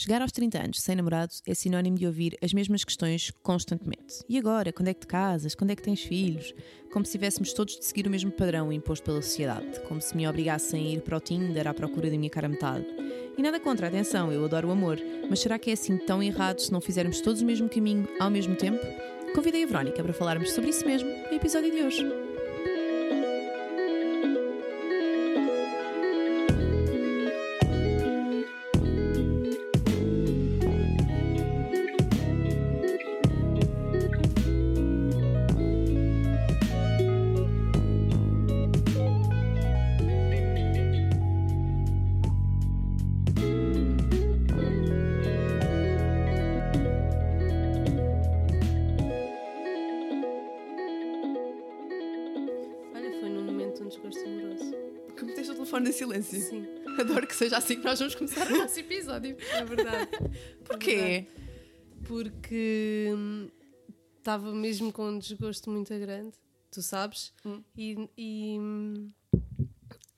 Chegar aos 30 anos sem namorado é sinónimo de ouvir as mesmas questões constantemente. E agora? Quando é que te casas? Quando é que tens filhos? Como se tivéssemos todos de seguir o mesmo padrão imposto pela sociedade. Como se me obrigassem a ir para o Tinder à procura da minha cara metade. E nada contra, atenção, eu adoro o amor. Mas será que é assim tão errado se não fizermos todos o mesmo caminho ao mesmo tempo? Convidei a Verónica para falarmos sobre isso mesmo no episódio de hoje. Assim que nós vamos começar o nosso episódio. é verdade. Porquê? Porque estava mesmo com um desgosto muito grande, tu sabes, Hum. e, e,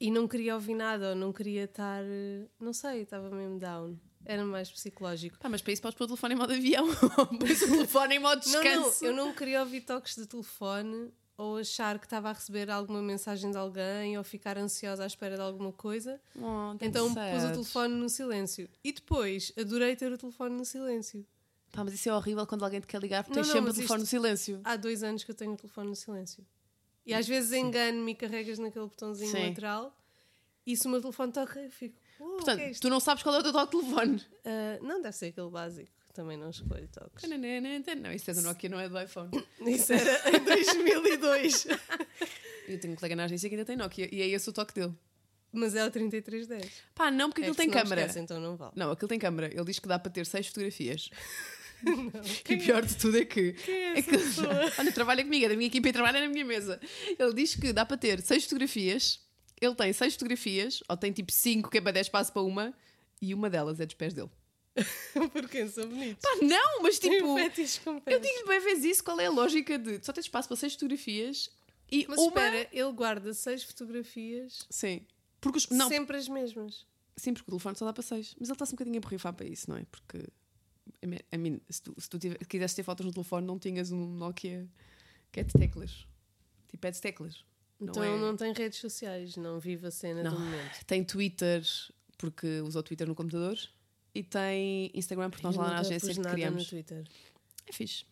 e não queria ouvir nada, ou não queria estar. Não sei, estava mesmo down. Era mais psicológico. Pá, mas para isso podes pôr o telefone em modo avião. Pões o telefone em modo Não, descanso. não, eu não queria ouvir toques de telefone ou achar que estava a receber alguma mensagem de alguém ou ficar ansiosa à espera de alguma coisa. Oh, Então sad. pus o telefone no silêncio. E depois adorei ter o telefone no silêncio. Pá, mas isso é horrível quando alguém te quer ligar porque Não, tens não, sempre o telefone no silêncio. Há dois anos que eu tenho o telefone no silêncio. E às vezes engano-me e carregas naquele botãozinho Sim. lateral e se o meu telefone toca, eu fico. "Oh, Portanto, é isto?" tu não sabes qual é o teu toque de telefone. Ah, não deve ser aquele básico. Também não escolho toques. Não, isso é do Nokia, não é do iPhone. Isso era em 2002. Eu tenho um colega na agência que ainda tem Nokia e é esse o toque dele. Mas é o 3310. Pá, não, porque É aquilo tem não câmara. esquece, então não vale. Não, aquilo tem câmara. Ele diz que dá para ter seis fotografias. E pior de tudo é que. é é que olha, trabalha comigo, é da minha equipa e trabalha na minha mesa. Ele diz que dá para ter seis fotografias. Ele tem seis fotografias, ou tem tipo cinco, que é para dar espaço para uma, e uma delas é dos pés dele. Porque são bonitos. Pá, não, mas tipo. Eu digo-lhe bem vezes isso, qual é a lógica de só ter espaço para seis fotografias e Mas uma. espera, ele guarda seis fotografias, Sim. Porque os... Não, sempre as mesmas. sim, porque o telefone só dá para seis. Mas ele está-se um bocadinho a borrifar para isso, não é? Porque. I mean, se tu, se tu quisesse ter fotos no telefone, não tinhas um Nokia que é de teclas. Tipo, é de teclas. Então é- ele não tem redes sociais, não vive a cena Não. do momento. Tem Twitter, porque usa o Twitter no computador. E tem Instagram, porque nós Eu lá na agência que criamos. no Twitter. É fixe.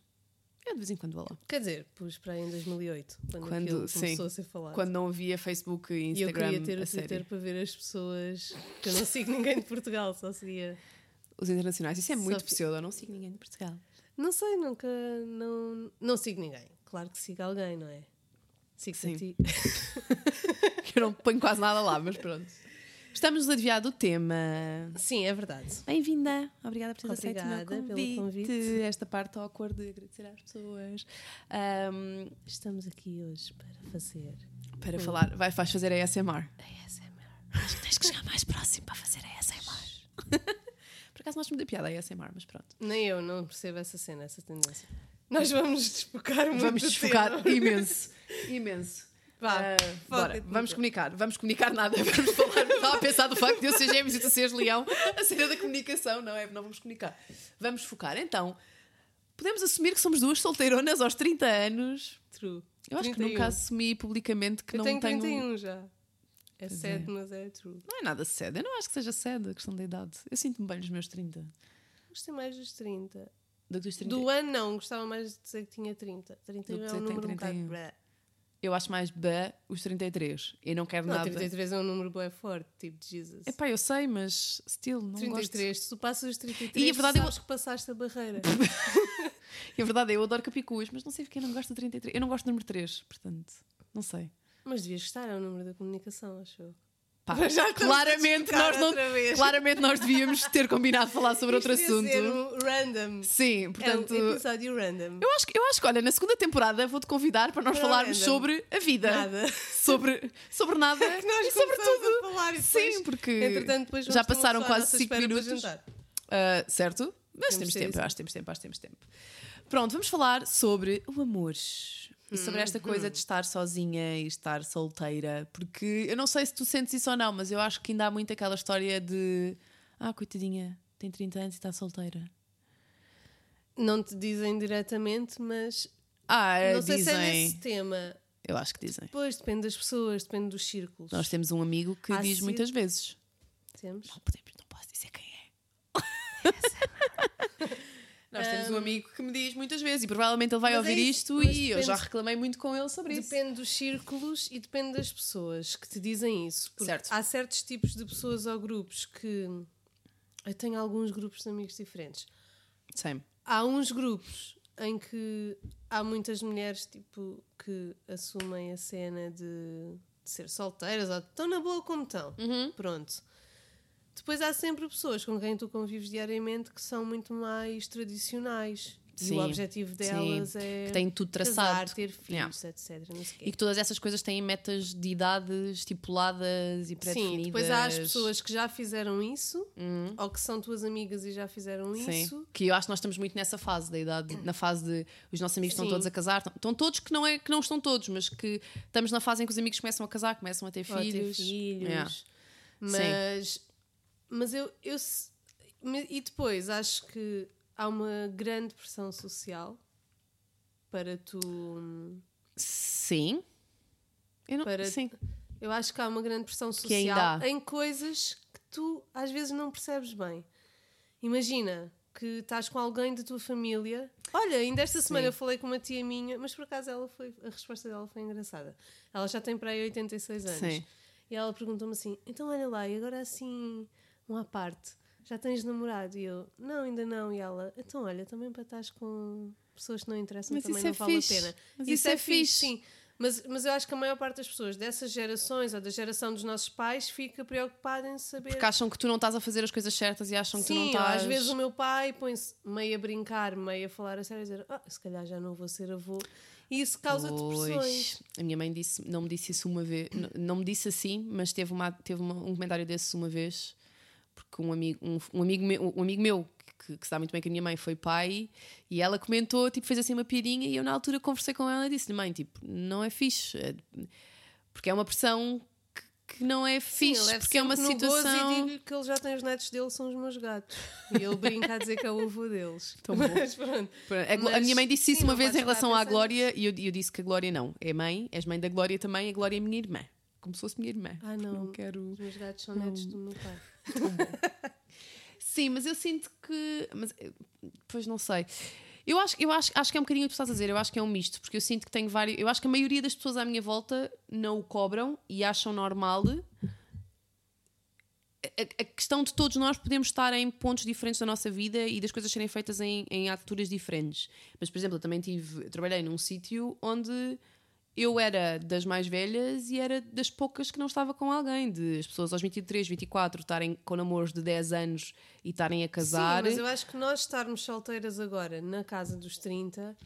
Eu de vez em quando vou lá. Quer dizer, pus para aí em 2008, quando, Quando- sim. começou a ser falado. Quando não havia Facebook e e eu Instagram queria ter o Twitter sério. para ver as pessoas que eu não sigo ninguém de Portugal, só seguia. Os internacionais. Isso é Só muito pseudo. Eu não sigo ninguém de Portugal. Não sei, nunca. Não, não sigo ninguém. Claro que sigo alguém, não é? Sigo Sim. a ti. Eu não ponho quase nada lá, mas pronto. Estamos a desviar do tema. Sim, é verdade. Bem-vinda. Obrigada por teres aceito o meu Obrigada pelo convite. convite. Esta parte awkward de agradecer às pessoas. Ahm, Estamos aqui hoje para fazer para falar, vai, vais fazer a ASMR. ASMR. Acho que tens que chegar mais próximo para fazer a ASMR. por acaso nós temos da piada a ASMR, mas pronto. Nem eu não percebo essa cena, essa tendência. Nós vamos desfocar muito Vamos desfocar imenso. Imenso. Vá, foca-te bora, vamos comunicar. Vamos comunicar nada. Vamos falar. Estava a pensar do facto de eu ser gêmeos e tu seres leão. A cena da comunicação, não é? Não vamos comunicar. Vamos focar. Então, podemos assumir que somos duas solteironas aos 30 anos. True. Eu acho que 31. nunca assumi publicamente que Eu não tenho tenho. 31 já. É sad, é. mas é true. Não é nada cedo. Eu não acho que seja cedo a questão da idade. Eu sinto-me bem nos meus 30. Gostei mais dos 30. Do que dos 30. Do ano não, gostava mais de dizer que tinha 30. 31 Do que é um que número um bocado. 31. blé. Eu acho mais B os 33. E não quero Não, nada. 33 é um número bem forte, tipo Jesus. Epá, eu sei, mas still, não 33, se tu passas os 33, E a verdade tu é sabes que passaste a barreira. gosto. E a verdade é, eu adoro capicus, mas não sei porque eu não gosto do 33. Eu não gosto do número 3, portanto, não sei. Mas devias gostar, é o número da comunicação, acho eu. Pá, claramente, nós não, claramente nós devíamos ter combinado falar sobre outro Isto ser assunto. um random. Sim, portanto. é um episódio random. Eu acho, que- eu acho que, olha, na segunda temporada vou-te convidar para nós Para falarmos random. sobre a vida. Nada. Sobre, sobre nada que nós e sobre tudo. a falar e Sim, depois, porque entretanto, depois já passaram quase nossa 5 espera para minutos. Ah, certo? Mas Temos temos tempo, isso. eu acho que temos tempo, acho que temos tempo. Pronto, vamos falar sobre o amor. E sobre esta coisa de estar sozinha e estar solteira. Porque eu não sei se tu sentes isso ou não, mas eu acho que ainda há muito aquela história de ah, coitadinha, tem 30 anos e está solteira. Não te dizem diretamente, mas Ah, não sei se é nesse tema. Eu acho que dizem. Pois, depende das pessoas, depende dos círculos. Nós temos um amigo que Há diz muitas vezes. Temos. Não podemos, não posso dizer quem é. Nós temos um amigo que me diz muitas vezes e provavelmente ele vai Mas ouvir é isto e eu depende- já reclamei muito com ele sobre isso. Depende dos círculos e depende das pessoas que te dizem isso. Porque Certo. há certos tipos de pessoas ou grupos que. Eu tenho alguns grupos de amigos diferentes. Sim. Há uns grupos em que há muitas mulheres tipo que assumem a cena de, de ser solteiras ou estão na boa como estão. Uhum. Pronto. Depois há sempre pessoas com quem tu convives diariamente que são muito mais tradicionais. E Sim, o objetivo delas é que têm tudo casar, traçado. ter filhos, Yeah. etc. E que todas essas coisas têm metas de idade estipuladas e pré-definidas. Sim, depois há as pessoas que já fizeram isso, ou que são tuas amigas e já fizeram Sim, isso. que eu acho que nós estamos muito nessa fase da idade, na fase de os nossos amigos estão Sim. todos a casar, estão, estão todos que não é que não estão todos, mas que estamos na fase em que os amigos começam a casar, começam a ter ou a ter filhos. filhos. Yeah. Mas, mas eu, eu. E depois acho que há uma grande pressão social para tu. Sim. Eu não, Para- sim. Eu acho que há uma grande pressão social em coisas que tu às vezes não percebes bem. Imagina que estás com alguém da tua família. Olha, ainda esta semana eu falei com uma tia minha, mas por acaso ela foi, a resposta dela foi engraçada. Ela já tem para aí 86 anos. Sim. E ela perguntou-me assim: então olha lá, e agora assim, um à parte, já tens namorado? E eu: não, ainda não. E ela: então olha, também para estás com pessoas que não interessam Mas também isso não é vale fixe. a pena. Mas isso, isso é, é fixe, fixe. sim. Mas, mas eu acho que a maior parte das pessoas dessas gerações ou da geração dos nossos pais fica preocupada em saber. Porque acham que tu não estás a fazer as coisas certas e acham que tu não Sim, estás. às vezes o meu pai põe-se meio a brincar, meio a falar a sério, a dizer: ah, se calhar já não vou ser avô. E isso causa depressões. A minha mãe disse, não me disse isso uma vez, n- não me disse assim, mas teve, uma, teve uma- um comentário desses uma vez, porque um amigo, um, um amigo, meu, um amigo meu que, que se dá muito bem com a minha mãe foi pai e ela comentou, tipo, fez assim uma piadinha e eu na altura conversei com ela e disse-lhe, mãe, tipo, não é fixe, é- porque é uma pressão que, que não é Sim, fixe, eu levo porque é uma situação. E digo-lhe que ele já tem os netos dele, são os meus gatos. E ele brinca a dizer que é o avô deles. Tão. Mas pronto. A, Glo- a Mas, minha mãe disse isso sim, uma vez em relação a à Glória e eu, eu disse que a Glória não, é mãe, és mãe da Glória também, a Glória é minha irmã. Como se fosse minha irmã. Ah, não. Não quero. Os meus gatos são netos do meu pai. Sim, mas eu sinto que. Mas, eh, pois não sei. Eu acho, eu acho, acho que é um bocadinho o que tu estás a dizer, eu acho que é um misto, porque eu sinto que tenho vários. Eu acho que a maioria das pessoas à minha volta não o cobram e acham normal. A, a questão de todos nós podemos estar em pontos diferentes da nossa vida e das coisas serem feitas em, em alturas diferentes. Mas, por exemplo, eu também tive. Eu trabalhei num sítio onde eu era das mais velhas e era das poucas que não estava com alguém. De as pessoas aos 23, 24 estarem com namoros de 10 anos e estarem a casar. Sim, mas eu acho que nós estarmos solteiras agora na casa dos 30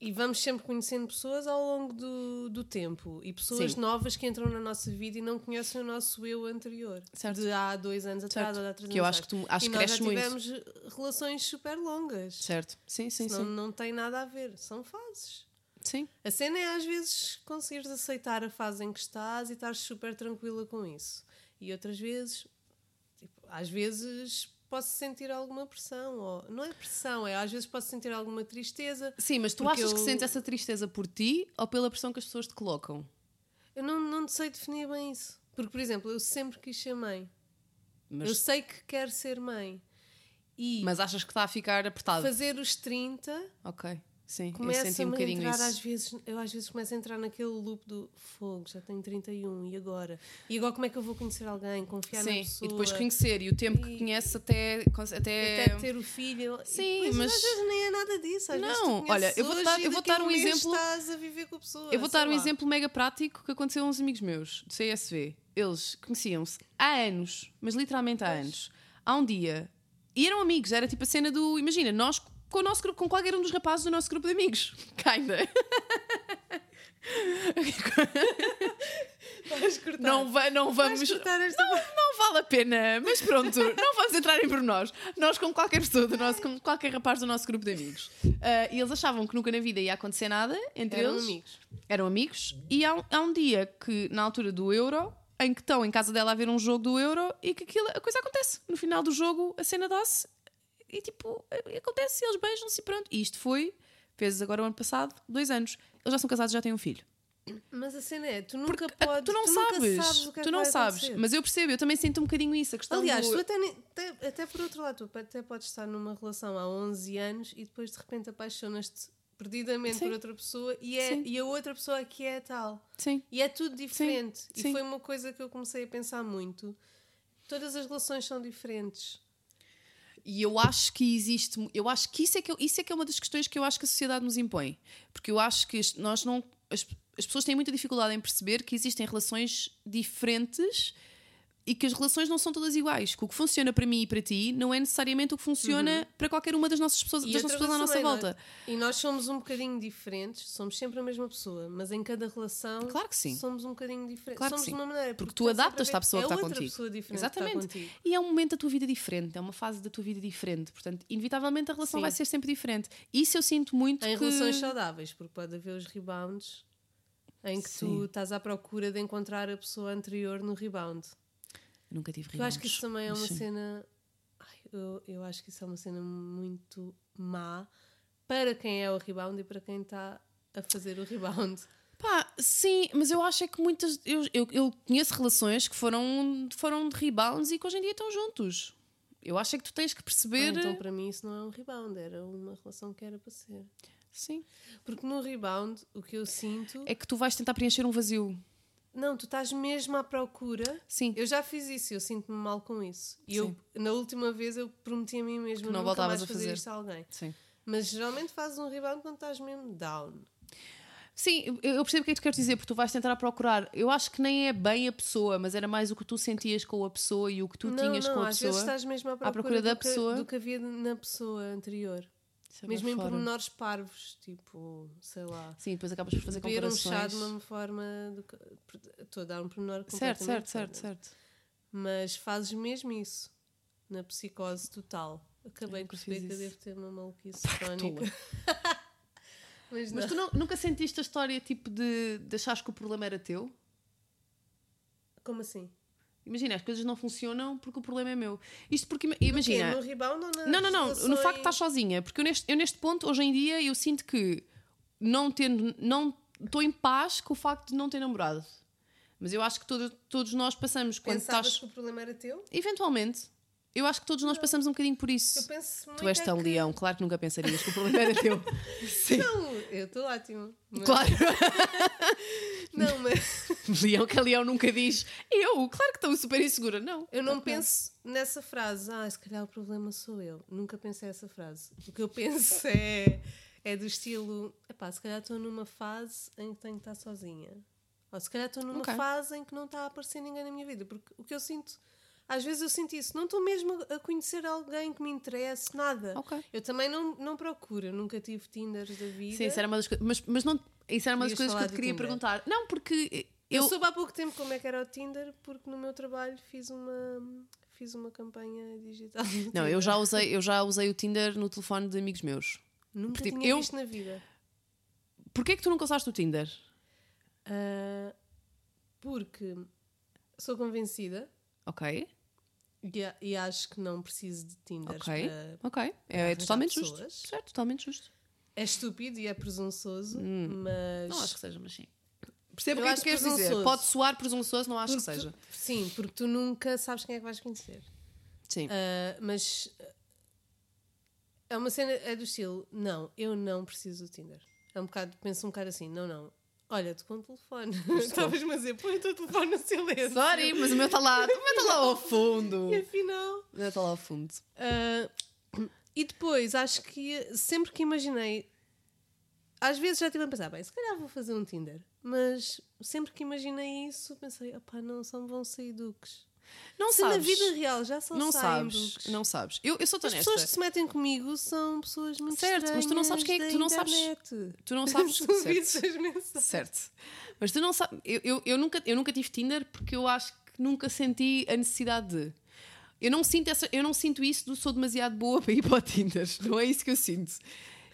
e vamos sempre conhecendo pessoas ao longo do, do tempo e pessoas Sim. novas que entram na nossa vida e não conhecem o nosso eu anterior Certo. de há dois anos atrás Certo. ou há três Que eu acho que tu- acho e que nós já muito. tivemos relações super longas. Certo. Sim, sim, sim. não tem nada a ver, são fases. Sim. A cena é às vezes conseguires aceitar a fase em que estás e estás super tranquila com isso. E outras vezes, tipo, às vezes posso sentir alguma pressão. Ou, não é pressão, é às vezes posso sentir alguma tristeza. Sim, mas tu achas que eu- sentes essa tristeza por ti ou pela pressão que as pessoas te colocam? Eu não, não sei definir bem isso. Porque, por exemplo, eu sempre quis ser mãe. Mas, Eu sei que quero ser mãe. E mas achas que está a ficar apertado? fazer os 30 Ok. Sim, eu senti começa um bocadinho entrar isso. às vezes, eu às vezes começo a entrar naquele loop do fogo, já tenho 31 e agora? E agora como é que eu vou conhecer alguém, confiar na Sim, pessoa? e depois conhecer e o tempo que E- conheces até, até, até ter o filho. Sim, mas- às vezes nem é nada disso. Às Não, olha, eu vou dar- eu vou dar um exemplo- estás a viver com a pessoa. Eu vou dar um lá. exemplo mega prático que aconteceu a uns amigos meus de CSV. Eles conheciam-se há anos, mas literalmente há anos. Há um dia. E eram amigos, era tipo a cena do. Imagina, nós com o nosso grupo, com qualquer um dos rapazes do nosso grupo de amigos. Kinda. Não, va- não vamos. cortar esta Não, não vale a pena, mas pronto, não vamos entrar em pormenores. Nós, com qualquer pessoa do nosso, com qualquer rapaz do nosso grupo de amigos, ah, e eles achavam que nunca na vida ia acontecer nada entre Eram eles. amigos. Eram amigos, e há, um- há um dia que, na altura do Euro, em que estão em casa dela a ver um jogo do Euro e que aquilo, a coisa acontece. No final do jogo, a cena dá-se e tipo, acontece, eles beijam-se e pronto. E isto foi, fez agora o ano passado, dois anos. Eles já são casados já têm um filho. Mas a cena é, tu nunca Porque, podes. tu não nunca sabes, sabes o que é tu não sabes, acontecer. mas eu percebo, eu também sinto um bocadinho isso, a questão Aliás, do... tu até, até, até por outro lado, tu até podes estar numa relação há 11 anos e depois de repente apaixonas-te perdidamente Sim. por outra pessoa e, é, Sim. e a outra pessoa que é tal. Sim, E é tudo diferente. E sim. foi uma coisa que eu comecei a pensar muito. Todas as relações são diferentes. E eu acho que existe, eu acho que isso é que, isso é que é uma das questões que eu acho que a sociedade nos impõe. Porque eu acho que nós não. As, as pessoas têm muita dificuldade em perceber que existem relações diferentes e que as relações não são todas iguais. Que o que funciona para mim e para ti não é necessariamente o que funciona para qualquer uma das nossas pessoas, Uhum. E das nossas pessoas à nossa também, volta. é? E nós somos um bocadinho diferentes, somos sempre a mesma pessoa, mas em cada relação Claro que sim. somos um bocadinho diferentes. Claro que somos sim. de uma maneira. Porque tu sempre a adaptas-te à pessoa é que está outra contigo. pessoa diferente está Exatamente. contigo. E é um momento da tua vida diferente, é uma fase da tua vida diferente. Portanto, inevitavelmente a relação Sim. vai ser sempre diferente. Isso eu sinto muito Em que... relações saudáveis, porque pode haver os rebounds em que Sim. tu estás à procura de encontrar a pessoa anterior no rebound. Nunca tive Eu acho que isso também é uma sim. cena. Ai, eu, eu acho que isso é uma cena muito má para quem é o rebound e para quem está a fazer o rebound. Pá, sim, mas eu acho é que muitas. Eu, eu, eu conheço relações que foram, foram de rebounds e que hoje em dia estão juntos. Eu acho é que tu tens que perceber. Então, para mim, isso não é um rebound, era uma relação que era para ser. Sim. Porque no rebound, o que eu sinto. É que tu vais tentar preencher um vazio. Não, tu estás mesmo à procura. Sim. Eu já fiz isso, eu sinto-me mal com isso. E eu, na última vez, eu prometi a mim mesma Que não voltavas mais a fazer isto a alguém. Sim. Mas geralmente fazes um rebound quando estás mesmo down. Sim, eu percebo o que é que tu queres dizer, porque tu vais tentar procurar. Eu acho que nem é bem a pessoa, mas era mais o que tu sentias com a pessoa e o que tu não, tinhas não, com a às pessoa. vezes estás mesmo à procura, procura da do, que, pessoa. do que havia na pessoa anterior. É mesmo em fora. pormenores parvos, tipo, sei lá. Sim, depois acabas por fazer Beber um comparações. chá de uma forma. do Estou a dar um pormenor Certo, completamente certo, certo, certo. Mas fazes mesmo isso na psicose total. Acabei de nunca perceber que eu devo ter uma maluquice crónica. Mas, Mas tu não- nunca sentiste a história tipo de, de achares que o problema era teu? Como assim? Imagina, as coisas não funcionam porque o problema é meu. Isto porque, No imagina. No rebound ou nas Não, não, não. No relações? facto de estás sozinha. Porque eu neste, eu neste ponto, hoje em dia, eu sinto que não tendo. Não estou em paz com o facto de não ter namorado. Mas eu acho que todo- todos nós passamos quando Pensavas estás. que o problema era teu? Eventualmente. Eu acho que todos nós passamos um bocadinho por Eu isso. penso muito Tu és é tão que... leão, claro que nunca pensarias que o problema era teu. Sim. Não, eu estou ótimo. Mas... Claro. Não, mas leão que a leão nunca diz. Eu, claro que estou super insegura. Não. eu não penso nessa frase. Ah, se calhar o problema sou eu. Nunca pensei essa frase. O que eu penso é, é do estilo: epá, se calhar estou numa fase em que tenho que estar sozinha. Ou se calhar estou numa Ok. fase em que não está a aparecer ninguém na minha vida. Porque o que eu sinto. Às vezes eu sinto isso, não estou mesmo a conhecer alguém que me interesse, nada. Ok. Eu também não, não procuro, nunca tive Tinders da vida. Sim, isso era uma das coisas. Mas, mas não, isso era uma das coisas que eu te queria Tinder? perguntar. Não, porque Eu, eu. soube há pouco tempo como é que era o Tinder, porque no meu trabalho fiz uma, fiz uma campanha digital. Não, Tinder. eu já, usei, eu já usei o Tinder no telefone de amigos meus. Nunca tipo, tinha eu- visto na vida. Porquê que tu nunca usaste o Tinder? Ah, porque sou convencida Ok, e, e acho que não preciso de Tinder ok, para. ok. É, arranjar totalmente justo. pessoas. Certo, totalmente justo. É estúpido e é presunçoso, mas. Não acho que seja, mas sim. Percebo o que é que tu queres dizer. Pode soar presunçoso, não acho que Porque tu- seja. Sim, porque tu nunca sabes quem é que vais conhecer. Sim. Ah, mas ah, é uma cena, é do estilo, não, eu não preciso do Tinder. É um bocado, penso um bocado assim, não, não. Olha, tu com o telefone. Estavas-me a dizer, põe o teu telefone no silêncio. Sorry, mas o meu está lá. O meu está lá ao fundo. E afinal. O meu está lá ao fundo. ah, e depois, acho que sempre que imaginei. Às vezes já estive a pensar, bem, se calhar vou fazer um Tinder. Mas sempre que imaginei isso, pensei, opá, não, me vão sair duques. Não Se na sabes. vida real já só não sabes. duques. Não sabes. Eu, eu sou As honesta. pessoas que se metem comigo são pessoas muito Certo, mas tu não sabes quem é que- tu não sabes-. Tu não sabes. Certo. as. Certo. Mas tu não sabes. Eu, eu, eu, nunca, eu nunca tive Tinder porque eu acho que nunca senti a necessidade de. Eu não sinto, essa, eu não sinto isso do sou demasiado boa para ir para o Tinder. Não é isso que eu sinto.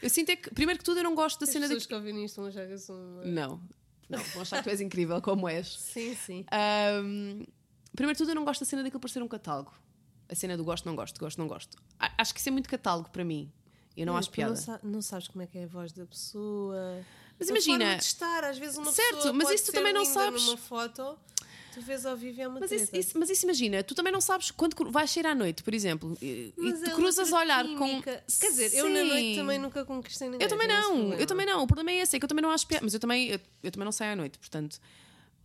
Eu sinto é que, primeiro que tudo, eu não gosto da As cena pessoas de. que ouvem isto eu sou uma... Não. Não, vão achar que tu és incrível como és. Sim, sim. Ahm, primeiro de tudo, eu não gosto da cena daquilo parecer um catálogo. A cena do gosto, não gosto, gosto, não gosto. Acho que isso é muito catálogo para mim. Eu não Mas acho piada. Não, sa- não sabes como é que é a voz da pessoa. Mas A imagina- de estar, às vezes uma Certo, mas isso tu também não sabes. numa foto, tu vês ao vivo é uma Mas isso, isso- mas isso imagina, tu também não sabes quando vais sair à noite, por exemplo, e, e tu é cruzas olhar química. com. Quer dizer, eu na noite Sim. também nunca conquistei ninguém. Eu também esse não, eu também não. O problema é esse, é que eu também não acho piada. Mas eu também, eu, eu também não saio à noite, portanto,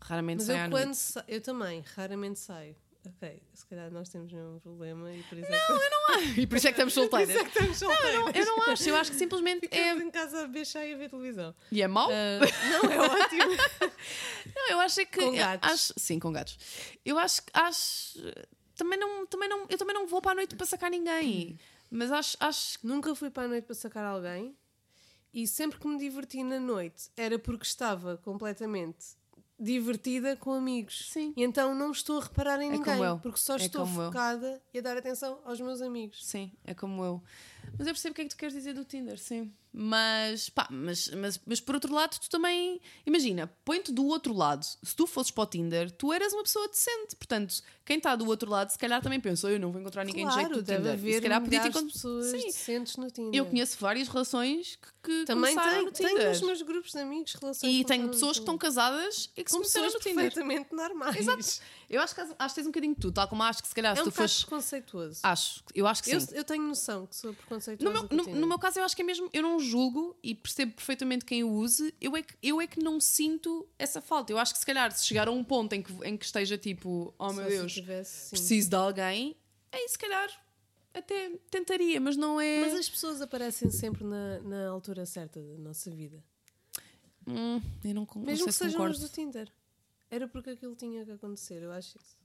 raramente Mas saio eu à quando noite. sa... eu também, raramente saio. Ok, se calhar nós temos o mesmo problema e por isso é que E por isso é que estamos por isso é que estamos solteiros. Eu não acho, eu acho que simplesmente é. Ficamos em casa a beber chá e a ver televisão. E é mau? Ah, não, é ótimo. Não, eu acho é que. Com eu gatos. Acho, sim, com gatos. Eu acho que. Acho, também não, também não, eu também não vou para a noite para sacar ninguém. Mas acho, acho Nunca fui para a noite para sacar alguém e sempre que me diverti na noite era porque estava completamente divertida com amigos. Sim. E então não estou a reparar em É ninguém, porque só É estou como eu. focada e a dar atenção aos meus amigos. Sim, é como eu. Mas eu percebo o que é que tu queres dizer do Tinder, sim. Mas, pá, mas, mas, mas por outro lado, tu também. Imagina, põe-te do outro lado. Se tu fosses para o Tinder, tu eras uma pessoa decente. Portanto, quem está do outro lado, se calhar também pensou, eu não vou encontrar ninguém de jeito claro, do deve Tinder. E haver se calhar podia ter milhares de encont- pessoas Sim. decentes no Tinder. Eu conheço várias relações que, que Também tenho, no Tinder. tenho nos meus grupos de amigos relações E tenho pessoas que estão casadas e que com conheceram pessoas no Tinder. perfeitamente normais. Exato. Eu acho que, acho que tens um bocadinho de tudo, tal como acho que se calhar É se um tu fores. preconceituoso. Acho, eu acho que eu, sim. eu tenho noção que sou preconceituosa. No meu, no, no meu caso, eu acho que é mesmo. Eu não julgo e percebo perfeitamente quem o use. Eu é, que, eu é que não sinto essa falta. Eu acho que se calhar, se chegar a um ponto em que, em que esteja tipo, oh meu Só Deus, tivesse, preciso de alguém, aí se calhar até tentaria, mas não é. Mas as pessoas aparecem sempre na, na altura certa da nossa vida. Hum, eu não, não Mesmo sei que se sejam concordo. os do Tinder. Era porque aquilo tinha que acontecer, eu acho isso.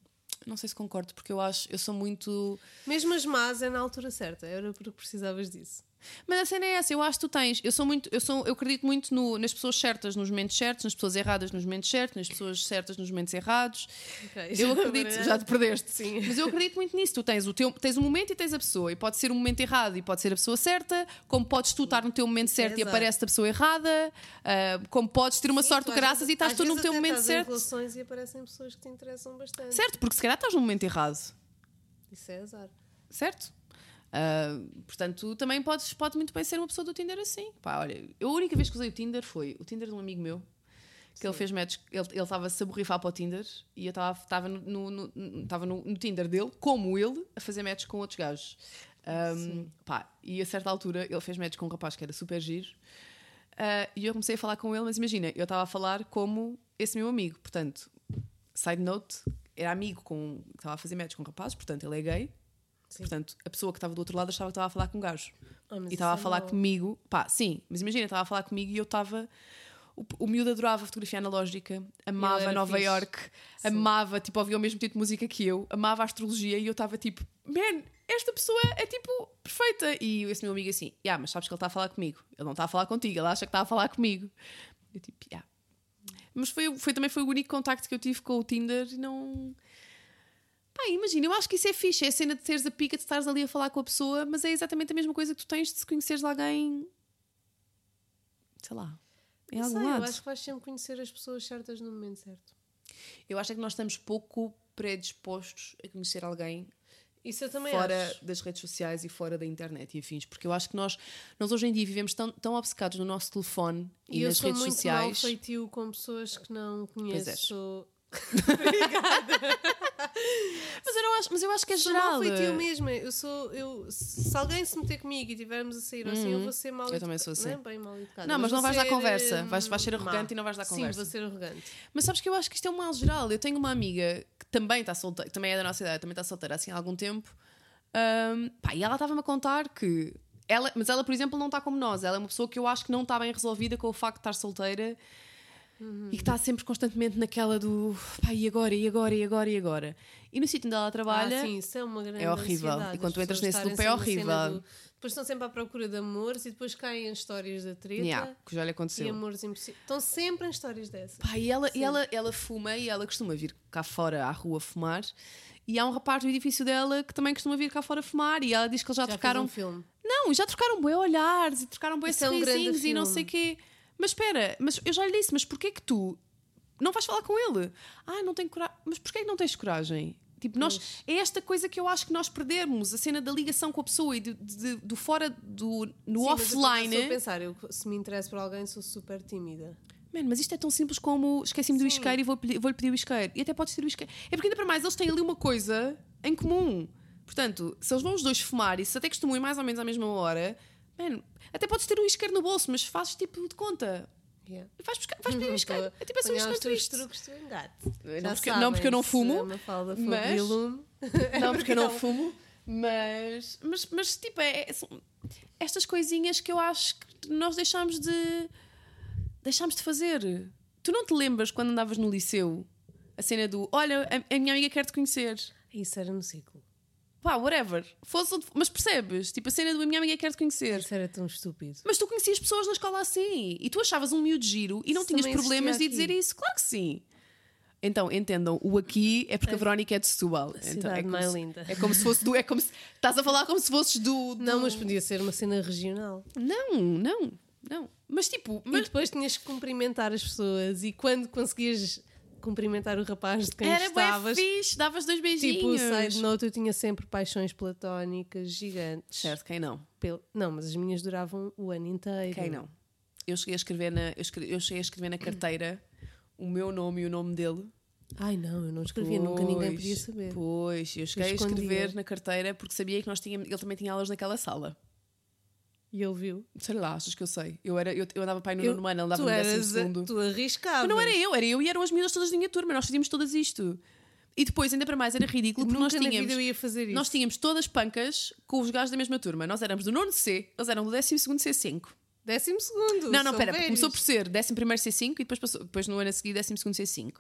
Não sei se concordo, porque eu acho, eu sou muito. Mesmo as más é na altura certa, era porque precisavas disso. Mas a cena é essa, eu acho que tu tens. Eu sou muito, eu sou, eu acredito muito no- nas pessoas certas nos momentos certos, nas pessoas erradas nos momentos certos, nas pessoas certas nos momentos errados. Ok, Eu acredito, já te perdeste. Sim. Mas eu acredito muito nisso. Tu tens o teu, tens um momento e tens a pessoa. E pode ser um momento errado e pode ser a pessoa certa, como podes tu estar no teu momento certo e aparece a pessoa errada, ah, como podes ter uma Sim, sorte de graças e estás tu no teu momento certo. Relações e aparecem pessoas que te interessam bastante. Certo, porque se calhar estás no momento errado. Isso é azar. Certo? Ah, portanto, também podes, pode muito bem ser uma pessoa do Tinder assim. Pá, olha, eu a única vez que usei o Tinder foi o Tinder de um amigo meu. Que ele fez match, ele estava-se a borrifar para o Tinder e eu estava no, no, no, no, Tinder dele, como ele, a fazer match com outros gajos. Um, pá, e a certa altura ele fez match com um rapaz que era super giro Ah, e eu comecei a falar com ele, mas imagina, eu estava a falar como esse meu amigo, portanto, side note, era amigo com. estava a fazer match com rapazes, portanto ele é gay, Sim. portanto a pessoa que estava do outro lado achava que estava a falar com um gajo Ah, mas e estava a é falar mau. comigo, pá, sim, mas imagina, estava a falar comigo e eu estava. O, o miúdo adorava fotografia analógica, amava Nova fixe. York, amava, tipo, ouvia o mesmo tipo de música que eu, amava a astrologia e eu estava tipo, man, esta pessoa é tipo perfeita. E esse meu amigo assim, yeah, mas sabes que ele está a falar comigo, ele não está a falar contigo, ele acha que está a falar comigo. Eu tipo, yeah. Mas foi, foi, também foi o único contacto que eu tive com o Tinder e não. Pá, imagina, eu acho que isso é fixe, é a cena de teres a pica de estares ali a falar com a pessoa, mas é exatamente a mesma coisa que tu tens de se conheceres alguém. Sei lá. Em Não algum sei, lado. eu acho que vais sempre conhecer as pessoas certas no momento certo. Eu acho é que nós estamos pouco predispostos a conhecer alguém Isso eu também fora acho. das redes sociais e fora da internet e afins, porque eu acho que nós, nós hoje em dia vivemos tão, tão obcecados no nosso telefone e, E eu nas sou redes muito sociais. mal feitio com pessoas que não Pois conheço. Mas eu, não acho, mas eu acho que é Sou geral. mal feitio mesmo. Eu sou, eu, se alguém se meter comigo e tivermos a sair assim, eu vou ser mal Uhum. Eu também sou assim. Não é bem mal educada. Não, mas não vais dar conversa. hum, Vais- vais ser má. arrogante e não vais dar conversa. Sim, vou ser arrogante. Mas sabes que eu acho que isto é um mal geral. Eu tenho uma amiga que também está solteira, também é da nossa idade, também está solteira assim há algum tempo. Ahm, pá, e ela estava-me a contar que. Ela, mas ela, por exemplo, não está como nós. Ela é uma pessoa que eu acho que não está bem resolvida com o facto de estar solteira e que está sempre constantemente naquela do pá, e agora, e agora, e agora, e agora. E no sítio onde ela trabalha. Ah, sim, isso é uma grande é horrível. E quando tu entras nesse loop é horrível. do- Depois estão sempre à procura de amores e depois caem em histórias da treta Yeah, que já lhe e aconteceu. amores impossíveis. Estão sempre em histórias dessas. Pá, e ela, e ela, ela fuma e ela costuma vir cá fora à rua fumar. E há um rapaz do edifício dela que também costuma vir cá fora fumar. E ela diz que eles já, Já trocaram. um filme. Não, já trocaram bem olhares e trocaram bem Isso é um sorrisinhos e não sei quê. Mas espera, mas eu já lhe disse, mas porquê que tu não vais falar com ele. Ah, não tenho coragem. Mas porquê que não tens coragem? Tipo, nós, é esta coisa que eu acho que nós perdemos, a cena da ligação com a pessoa e do, de- do fora do no Sim, mas eu offline. a pensar, eu, se me interesso por alguém, sou super tímida. Man, mas isto é tão simples como esqueci-me do isqueiro e vou pedir- vou-lhe pedir o isqueiro. E até podes ter o isqueiro. É porque ainda para mais eles têm ali uma coisa em comum. Portanto, se eles vão os dois fumar e se até costumam ir mais ou menos à mesma hora, man, até podes ter o isqueiro no bolso, mas fazes tipo de conta. Yeah. Vais, buscar, vais pedir o isqueiro. É tipo esse um isqueiro triste. truques do engate. Não porque, não porque eu não fumo, mas- Não, porque eu não fumo, mas, mas, mas tipo, é, é- são estas coisinhas que eu acho que nós deixámos de deixámos de fazer. Tu não te lembras quando andavas no liceu a cena do olha, a, a minha amiga quer te conhecer. Isso era no ciclo. Pá, whatever. Fosse mas percebes? Tipo, a cena do a minha amiga quer te conhecer. Isso era tão estúpido. Mas tu conhecias pessoas na escola assim e tu achavas um miúdo giro e não Isso tinhas problemas de dizer isso. Claro que sim. Então, entendam, o aqui é porque a Verónica é de Setúbal. Então, é mais se- linda. É como se fosse do. É como se, estás a falar como se fosses do. do- Não, mas podia ser uma cena regional. Não, não, não. Mas tipo. E Mas depois tinhas que cumprimentar as pessoas e quando conseguias cumprimentar o rapaz de quem era bem estavas, fixe, davas dois beijinhos. tipo, side note, eu tinha sempre paixões platónicas gigantes. Certo, quem não? Pel- Não, mas as minhas duravam o ano inteiro. Quem não? Eu cheguei a escrever na, eu escre- eu cheguei a escrever na carteira o meu nome e o nome dele. Ai não, eu não escrevia, nunca ninguém podia Pois, saber. Pois, eu cheguei a escondia. escrever na carteira porque sabia que nós tínhamos, ele também tinha aulas naquela sala. E ele viu. Sei lá, achas que eu sei? Eu, era, eu, eu andava para aí no Eu- nono ano, ele andava no décimo segundo. tu arriscavas. Mas não era eu, era eu e eram as miúdas todas da minha turma, nós fazíamos todas isto. E depois, ainda para mais, era ridículo porque nós tínhamos. vida eu ia fazer isso. Nós tínhamos todas pancas com os gajos da mesma turma. Nós éramos do nono C, eles eram do décimo segundo C5. Décimo segundo. Não, não, pera, velhos. começou por ser décimo primeiro C5 e depois, passou, depois no ano a seguir décimo segundo C5.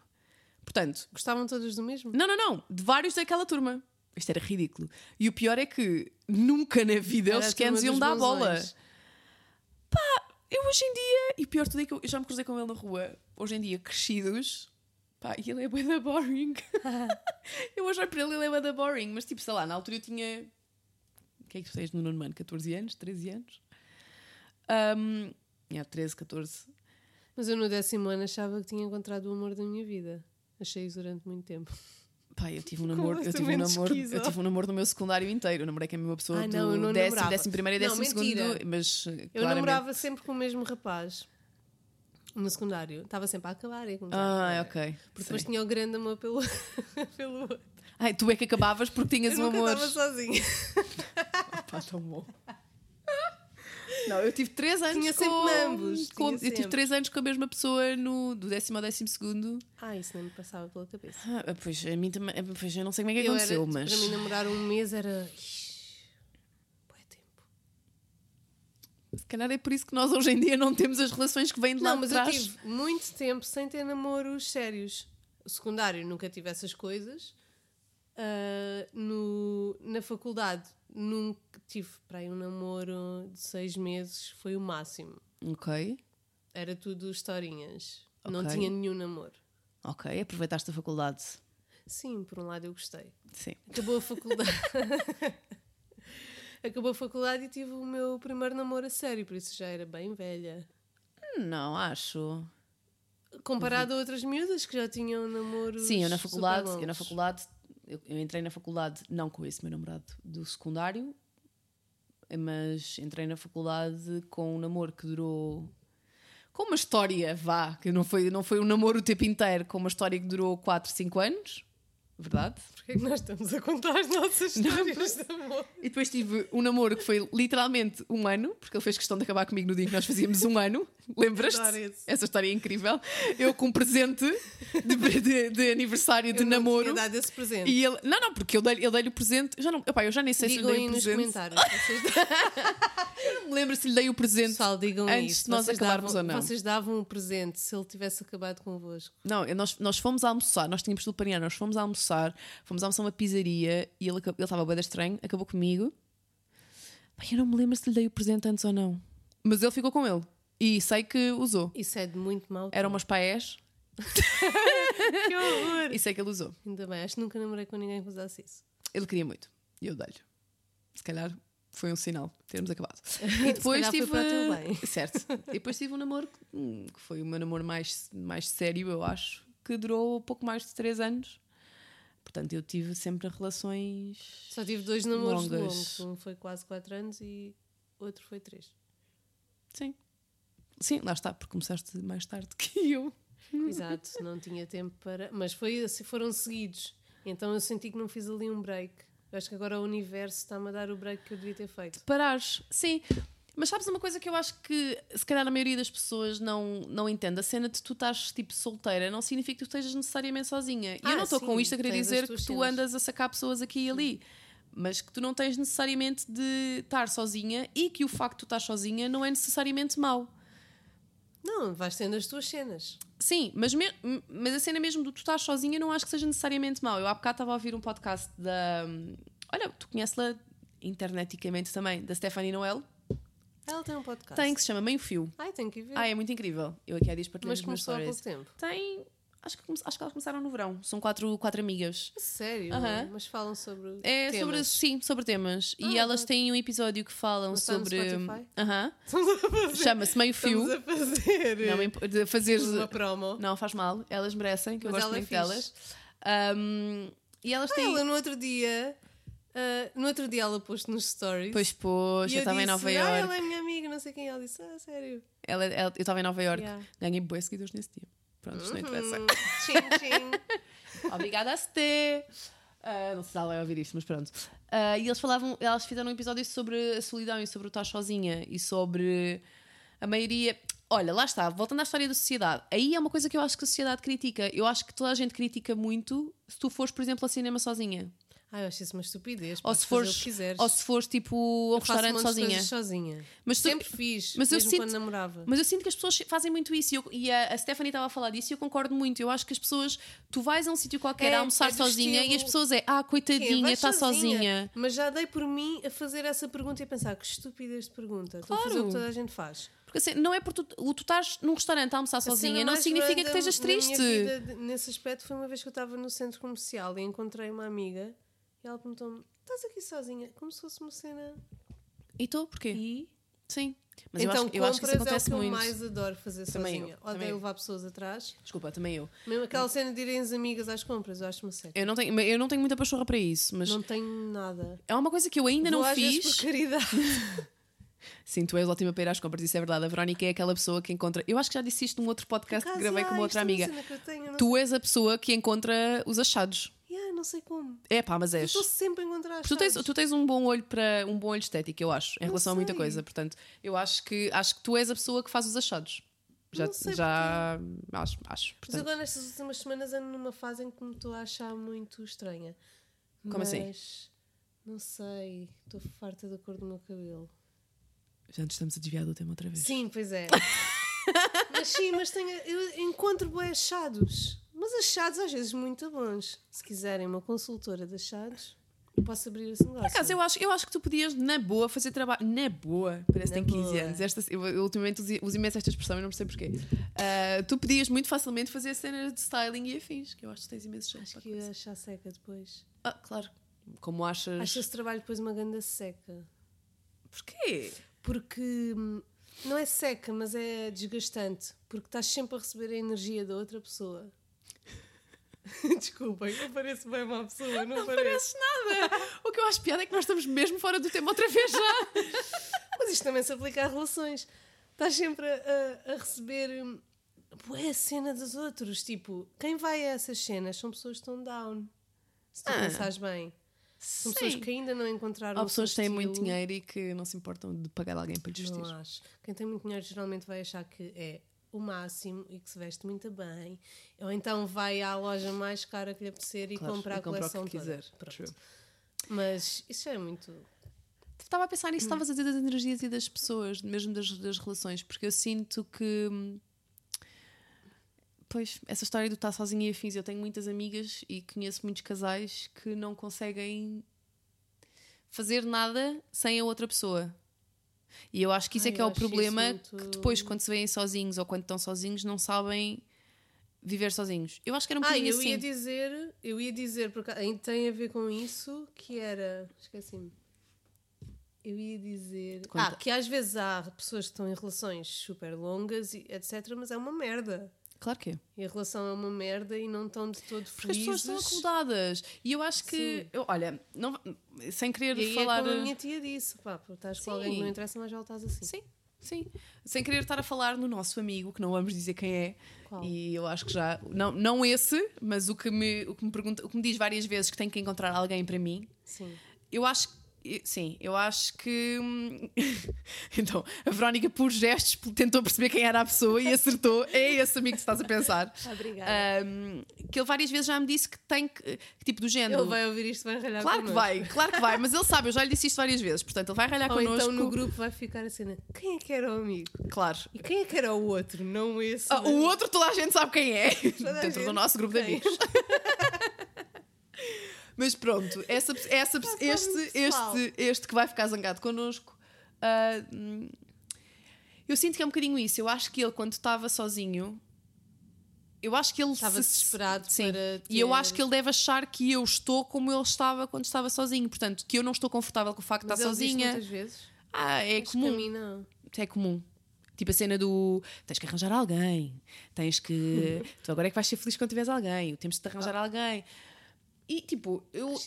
Portanto, Gostavam todas do mesmo? não, não, não, de vários daquela turma. Isto era ridículo. E o pior é que nunca na vida Era eles a sequer iam dar bola. bonzões. Eu hoje em dia, e pior tudo é que eu já me cruzei com ele na rua, hoje em dia, crescidos, pá, e ele é bué da boring. eu hoje olho para ele ele é bué da boring, mas tipo, sei lá, na altura eu tinha. O que é que tu tens no nono ano? 14 anos? 13 anos? Um, yeah, 13, 14. Mas eu no décimo ano achava que tinha encontrado o amor da minha vida. Achei isso durante muito tempo. Pá, eu tive um namoro, eu tive um namoro, eu tive um namoro no meu secundário inteiro. Eu namorei com a mesma pessoa Ah, do não, eu não décimo, namorava. décimo primeiro e Não, décimo mentira. segundo, mas Eu claramente- namorava sempre com o mesmo rapaz. No secundário. Estava sempre a acabar e Ah, ok. Porque depois Sei. tinha o grande amor pelo, pelo outro. Ai, tu é que acabavas porque tinhas Eu um amor. estava sozinha. Pá, tão bom. Não, eu tive 3 anos Tinha com, sempre ambos, com- eu tive sempre. 3 anos com a mesma pessoa no, do décimo ao décimo segundo. Ah, isso nem me passava pela cabeça. Ah, pois, a mim também, pois, eu não sei como é que Eu aconteceu, era, mas. Para mim namorar um mês era... Se calhar é por isso que nós hoje em dia não temos as relações que vêm de lá Não, mas eu trás. tive muito tempo sem ter namoros sérios. O secundário nunca tive essas coisas. Ah, no, na faculdade nunca tive para aí um namoro de seis meses, foi o máximo. Ok, Era tudo historinhas. Não Ok. tinha nenhum namoro. ok, aproveitaste a faculdade. Sim, por um lado eu gostei. Sim. Acabou a faculdade. Acabou a faculdade e tive o meu primeiro namoro a sério, por isso já era bem velha. Não, acho. Comparado a outras miúdas que já tinham namoros. Sim, eu na faculdade, eu na faculdade, eu, eu entrei na faculdade não com esse meu namorado do secundário, mas entrei na faculdade com um namoro que durou com uma história, vá, que não foi, não foi um namoro o tempo inteiro, com uma história que durou 4, 5 anos, verdade? Porquê é que nós estamos a contar as nossas histórias de amor? E depois tive um namoro que foi literalmente um ano, porque ele fez questão de acabar comigo no dia em que nós fazíamos um ano. Lembras-te? Essa história é incrível. Eu com um presente de, de- de aniversário de Eu não namoro. tinha dado esse presente. E ele, não, não, porque eu dei-lhe eu dei o presente. Já não, eu já nem sei Digam se lhe dei o presente. comentários. Vocês, Não me lembro se lhe dei o presente. pessoal, digam Antes isso. de nós vocês acabarmos davam, ou não. Vocês davam um presente se ele tivesse acabado convosco. Não, eu- nós, nós fomos almoçar, nós tínhamos tudo para nós fomos almoçar, fomos almoçar uma pizzaria e ele estava bem estranho, acabou comigo. Eu não me lembro se lhe dei o presente antes ou não. Mas ele ficou com ele. E sei que usou. Isso é de muito mal. Eram umas paés Que horror! e sei que ele usou. Ainda bem, acho que nunca namorei com ninguém que usasse isso. Ele queria muito. E eu dei-lhe. Se calhar foi um sinal termos acabado. E depois tive. Certo. E depois tive um namoro hum, que foi o meu namoro mais, mais sério, eu acho. que durou pouco mais de 3 anos. Portanto, eu tive sempre relações. Só tive dois namoros Longas. longos. Um foi quase 4 anos e outro foi 3. Sim. Sim, lá está, porque começaste mais tarde que eu. Exato, não tinha tempo para. Mas foi, foram seguidos. Então eu senti que não fiz ali um break. Eu acho que agora o universo está-me a dar o break que eu devia ter feito. Parares, sim. Mas sabes uma coisa que eu acho que se calhar a maioria das pessoas não, não entende? A cena de tu estás tipo solteira não significa que tu estejas necessariamente sozinha. E eu Ah, não estou com isto a querer dizer que tu cenas. andas a sacar pessoas aqui e ali. Mas que tu não tens necessariamente de estar sozinha e que o facto de tu estás sozinha não é necessariamente mau. Não, vais tendo as tuas cenas. Sim, mas, me- mas a cena mesmo do tu estás sozinha não acho que seja necessariamente mau. Eu há bocado estava a ouvir um podcast da. Olha, tu conheces-la interneticamente também, da Stephanie Noel. Ela tem um podcast. Tem, que se chama Meio Fio. Ai, tem que ver. Ah, é muito incrível. Eu aqui há dias partilhei Mas começou há pouco tempo. Tem. Acho que, acho que elas começaram no verão. São quatro, quatro amigas. Sério? Aham. Mas falam sobre. É temas. sobre. Sim, sobre temas. e Ah, elas ok. têm um episódio que falam Mas no sobre. Fazer. Chama-se Meio Fio. Estamos a fazer. Não, imp- fazer. uma promo. Não, faz mal. Elas merecem, que eu Mas gosto ela é muito fixe. delas. Um, e elas Ah, têm. ela no outro dia. Ah, no outro dia ela pôs nos stories. Pois, pois, e eu estava em Nova Ah, York. ela é minha amiga, não sei quem. Ela disse, ah, sério. Ela, ela- eu estava em Nova York. Yeah. Ganhei boas seguidores nesse dia. Pronto, isto não interessa. Hum, tchim, tchim. Obrigada a Sté. Ah, não sei se ela vai ouvir isto, mas pronto. Ah, e eles falavam, elas fizeram um episódio sobre a solidão e sobre o estar sozinha e sobre a maioria. Olha, lá está, voltando à história da sociedade. Aí é uma coisa que eu acho que a sociedade critica. Eu acho que toda a gente critica muito se tu fores, por exemplo, ao cinema sozinha. Ah, eu acho isso uma estupidez. Ou se, fores, ou se fores tipo a um Eu restaurante sozinha. sozinha. Mas tu- Sempre fiz, mas eu sinto- quando namorava. Mas eu sinto que as pessoas fazem muito isso e, eu- e a, a Stephanie estava a falar disso e eu concordo muito. Eu acho que as pessoas, tu vais a um sítio qualquer É, a almoçar é sozinha estilo- e as pessoas é, ah, coitadinha, está sozinha. Mas já dei por mim a fazer essa pergunta e a pensar que estupidez de pergunta. Estou a fazer o Claro. que toda a gente faz. Porque assim, não é porque tu, tu estás num restaurante a almoçar A sozinha, não significa que estejas triste. vida nesse aspecto foi uma vez que eu estava no centro comercial e encontrei uma amiga e ela perguntou-me: Estás aqui sozinha? Como se fosse uma cena. E tu, porquê? E Sim. Mas então eu, acho, eu acho que isso compras é o que eu muito. mais adoro fazer Também eu, sozinha. também Odeio eu. levar pessoas atrás. Desculpa, também eu. Mesmo aquela cena de irem as amigas às compras, eu acho uma seca. Eu não tenho, eu não tenho muita pachorra para isso, mas Não tenho nada. é uma coisa que eu ainda Vou não fiz. por caridade. Sim, tu és ótima para ir às compras, isso é verdade. A Verónica é aquela pessoa que encontra. Eu acho que já disse isto num outro podcast que Caso, gravei com ah, uma isto outra é amiga. que eu tenho, eu Tu és a pessoa que encontra os achados. Sei. Não sei como. É pá, mas Eu és. Estou sempre a encontrar Tu tens, tu tens um bom olho para um bom olho estético, eu acho, em Não relação a muita sei. coisa. Portanto, eu acho que acho que tu és a pessoa que faz os achados. Já, sei já acho, acho. Mas Portanto, agora nestas últimas semanas ando numa fase em que me estou a achar muito estranha. Como assim? Mas, Não sei. Estou farta da cor do meu cabelo. já nos estamos a desviar do tema outra vez. Sim, pois é. mas sim, mas tenho, eu encontro bons achados. Mas achados às vezes muito bons. Se quiserem uma consultora de achados, eu posso abrir esse negócio. Por acaso, eu acho, eu acho que tu podias, na boa, fazer trabalho. Na boa, parece que tem 15 boa. anos. Esta, eu, eu ultimamente uso, uso imenso esta expressão e não percebo porquê. Ah, tu podias muito facilmente fazer cenas de styling e afins, que eu acho que tens imenso jeito. Acho que ia achar seca depois. Ah, claro. Como achas. Acho esse trabalho depois uma ganda seca. Porquê? Porque hum, não é seca, mas é desgastante. Porque estás sempre a receber a energia da outra pessoa. Desculpem, eu pareço bem uma pessoa, não, Não pareço. nada. o que eu acho piada é que nós estamos mesmo fora do tema outra vez já. Mas isto também se aplica a relações. Estás sempre a, a- receber hum, bué a cena dos outros. Tipo, quem vai a essas cenas são pessoas que estão down. Se tu Ah. pensares bem. São pessoas que ainda não encontraram Há pessoas que têm muito dinheiro e que não se importam de pagar alguém para lhes vestir. Não acho. Quem tem muito dinheiro geralmente vai achar que é o máximo e que se veste muito bem. Ou então vai à loja mais cara que lhe apetecer e Claro, compra a coleção que quiser. Mas isso é muito. Estava a pensar nisso, estavas a dizer das energias e das pessoas, mesmo das, das relações, porque eu sinto que. hum, Pois, essa história do estar sozinha e afins, eu tenho muitas amigas e conheço muitos casais que não conseguem fazer nada sem a outra pessoa. E eu acho que isso Ai, é que é o problema, muito- que depois, quando se veem sozinhos ou quando estão sozinhos, não sabem viver sozinhos. Eu acho que era um Ah, bocadinho eu assim. ia dizer, eu ia dizer, porque tem a ver com isso, que era. Esqueci-me. Eu ia dizer. Conta. Ah, que às vezes há pessoas que estão em relações super longas, e etc., mas é uma merda. Claro que é. E a relação é uma merda e não estão de todo Porque as pessoas felizes. estão acomodadas. E eu acho que. Eu, olha, não, sem querer E aí falar. é como a minha tia disse, pá, estás com alguém que não interessa, mas já estás assim. Sim, sim. Sem querer estar a falar no nosso amigo, que não vamos dizer quem é. Qual? E eu acho que já. Não, não esse, mas o que, me, o, que me pergunta, o que me diz várias vezes que tem que encontrar alguém para mim. Sim. Eu acho que. Sim, eu acho que. hum, então, a Verónica, por gestos, tentou perceber quem era a pessoa e acertou. É esse amigo que estás a pensar. Obrigada. Hum, que ele várias vezes já me disse que tem que. que tipo do género. Ele vai ouvir isto, vai ralhar Claro que connosco. vai, claro que vai, mas ele sabe, eu já lhe disse isto várias vezes, portanto ele vai ralhar Ou connosco. então no grupo vai ficar a cena, quem é que era o amigo? Claro. E quem é que era o outro? Não esse. Ah, o outro toda a gente sabe quem é, dentro do nosso grupo de amigos. Mas pronto, essa, essa, só este, este, este que vai ficar zangado connosco, ah, hum, eu sinto que é um bocadinho isso. Eu acho que ele, quando estava sozinho, eu acho que ele Estava se- desesperado Sim. para E eu acho que ele deve achar que eu estou como ele estava quando estava sozinho. Portanto, que eu não estou confortável com o facto de Mas estar ele diz sozinha. muitas vezes. Ah, é Acho comum mim é comum. Tipo a cena do tens que arranjar alguém, tens que. tu agora é que vais ser feliz quando tiveres alguém, temos de te arranjar alguém. E tipo, eu,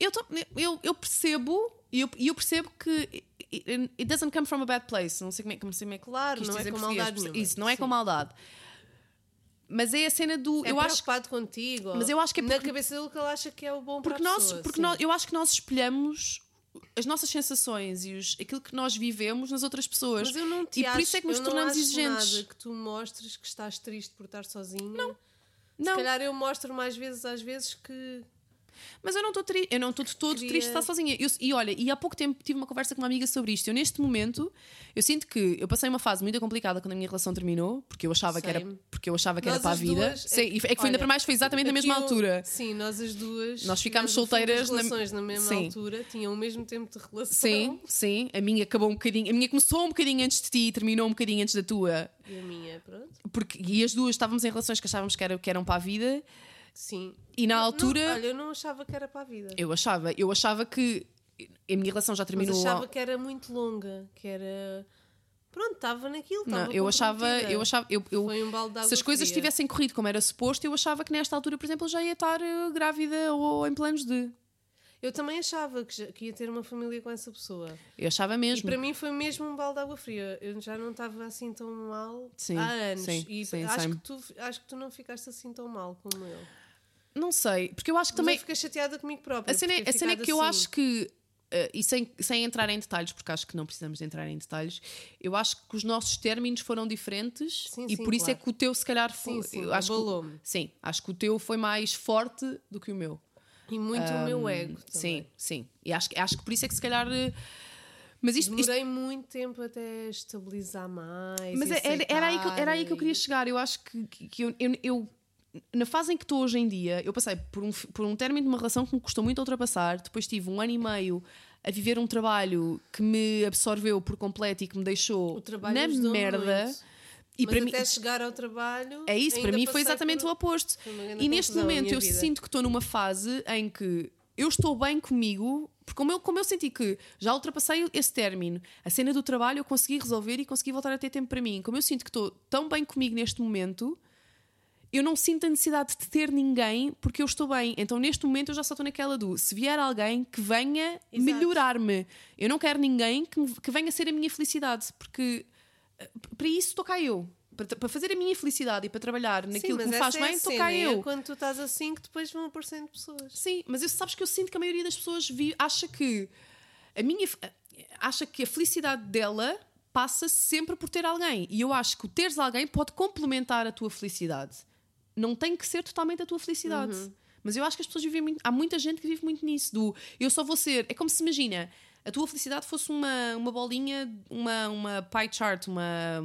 eu, eu, eu percebo e eu, eu percebo que it, it doesn't come from a bad place. Não sei como é, como, como é que Claro, não é com maldade nenhuma. Isso, não é com maldade. Mas é a cena do. É eu acho preocupado contigo. Mas eu acho que é Na porque- cabeça dele que ele acha que é o bom porque para nós, pessoa, porque nós, eu acho que nós espelhamos as nossas sensações e os, aquilo que nós vivemos nas outras pessoas. Mas eu não te e por acho, isso é que nos tornamos exigentes. Nada que tu mostres que estás triste por estar sozinha. Não. Não. Se calhar eu mostro mais vezes às vezes que Mas eu não estou triste, eu não estou de todo Queria- triste de estar sozinha. Eu- e olha, e há pouco tempo tive uma conversa com uma amiga sobre isto. Eu, neste momento, eu sinto que eu passei uma fase muito complicada quando a minha relação terminou, porque eu achava que era, porque eu achava que Nós era para a vida. duas- Sim, e é que foi olha, ainda para mais, foi exatamente na mesma eu- altura. Sim, nós as duas. Nós ficámos solteiras na- na, mesma Sim. altura, tinham o mesmo tempo de relação. Sim, sim. A minha acabou um bocadinho. A minha começou um bocadinho antes de ti e terminou um bocadinho antes da tua. E a minha, pronto. Porque, e as duas estávamos em relações que achávamos que, era, que eram para a vida. Sim. E na Não, altura, olha, eu não achava que era para a vida. eu achava, eu achava que a minha relação já Mas terminou. achava que era muito longa, que era. Pronto, estava naquilo. Não, estava eu achava, eu achava, eu, eu- Foi um balde de água se as coisas fria. tivessem corrido como era suposto, eu achava que nesta altura, por exemplo, já ia estar eh, grávida ou em planos de. Eu também achava que, já- que ia ter uma família com essa pessoa. Eu achava E mesmo. para mim foi mesmo um balde de água fria. Eu já não estava assim tão mal Sim, há anos. sim, e sim, acho, que tu, acho que tu não ficaste assim tão mal como eu. Não sei, porque eu acho que Também também. eu fiquei chateada comigo própria. A cena, é- a cena é que eu assim. acho que. eh, e sem, sem entrar em detalhes, porque acho que não precisamos de entrar em detalhes, eu acho que os nossos términos foram diferentes Sim, e sim, por isso é claro. que o teu, se calhar, foi. Sim, sim, eu acho que, sim, acho que o teu foi mais forte do que o meu. E muito o meu ego também. Sim, sim. E acho, que- acho que por isso é que se calhar. eh, Mas isto, isto- Demorei muito tempo até estabilizar mais. Mas e era, era aí que, era aí que eu queria chegar. Eu acho que, que- que eu, eu- eu- na fase em que estou hoje em dia, eu passei por um, por um término de uma relação que me custou muito a ultrapassar. Depois tive um ano e meio a viver um trabalho que me absorveu por completo e que me deixou na merda. muito. E Mas para mim, até chegar ao trabalho. é isso, para mim foi exatamente por- o oposto. E neste momento eu vida. sinto que estou numa fase em que eu estou bem comigo, porque como eu, como eu senti que já ultrapassei esse término, a cena do trabalho eu consegui resolver e consegui voltar a ter tempo para mim. Como eu sinto que estou tão bem comigo neste momento, eu não sinto a necessidade de ter ninguém porque eu estou bem. Então neste momento eu já só estou naquela do se vier alguém que venha melhorar-me. Eu não quero ninguém que, me- que venha ser a minha felicidade, porque eh, para isso estou cá eu. Para, fazer a minha felicidade e para trabalhar naquilo Sim, que me faz é bem, a estou cá é eu. quando tu estás assim que depois vão aparecendo pessoas. Sim, mas eu sabes que eu sinto que a maioria das pessoas vi, acha que a minha fe- acha que a felicidade dela passa sempre por ter alguém. E eu acho que o teres alguém pode complementar a tua felicidade. Não tem que ser totalmente a tua felicidade. Uhum. Mas eu acho que as pessoas vivem muito. Há muita gente que vive muito nisso. Do eu só vou ser. É como se imagina. A tua felicidade fosse uma, uma bolinha, uma, uma pie chart, uma.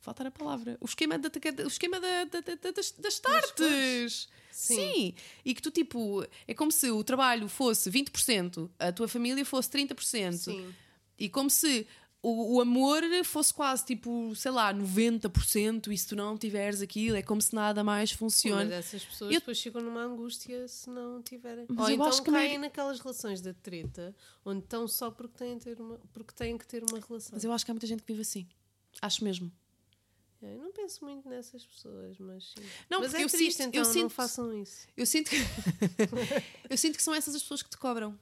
Faltar a palavra. O esquema, da, o esquema da, da- da- da- das, das tartes. Sim. Sim. E que tu, tipo, é como se o trabalho fosse 20%, a tua família fosse 30%. Sim. E como se o, o amor fosse quase, tipo, sei lá, 90%. E se tu não tiveres aquilo, é como se nada mais Mas funcione. essas pessoas Eu- depois ficam numa angústia se não tiverem. Mas Ou eu então acho que a caem naquelas relações da treta onde estão só porque têm, ter uma, porque têm que ter uma relação. Mas eu acho que há muita gente que vive assim. Acho mesmo. É, eu não penso muito nessas pessoas, mas sim. Não, mas porque é eu triste, sinto- então eu não sinto- façam isso. Eu sinto que. eu sinto que são essas as pessoas que te cobram.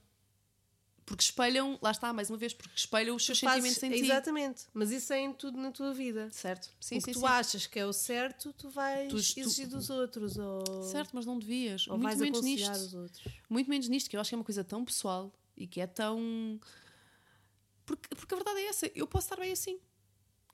Porque espelham, lá está, mais uma vez, porque espelham os seus Tu fazes- sentimentos em ti. Exatamente, mas isso é em tudo na tua vida. Certo. Sim, o que sim, tu sim. achas que é o certo, tu vais Tu- tu- exigir dos outros. Ou, Certo, mas não devias. ou Muito vais menos nisto. os outros. Muito menos nisto, que eu acho que é uma coisa tão pessoal e que é tão. Porque, porque a verdade é essa, eu posso estar bem assim.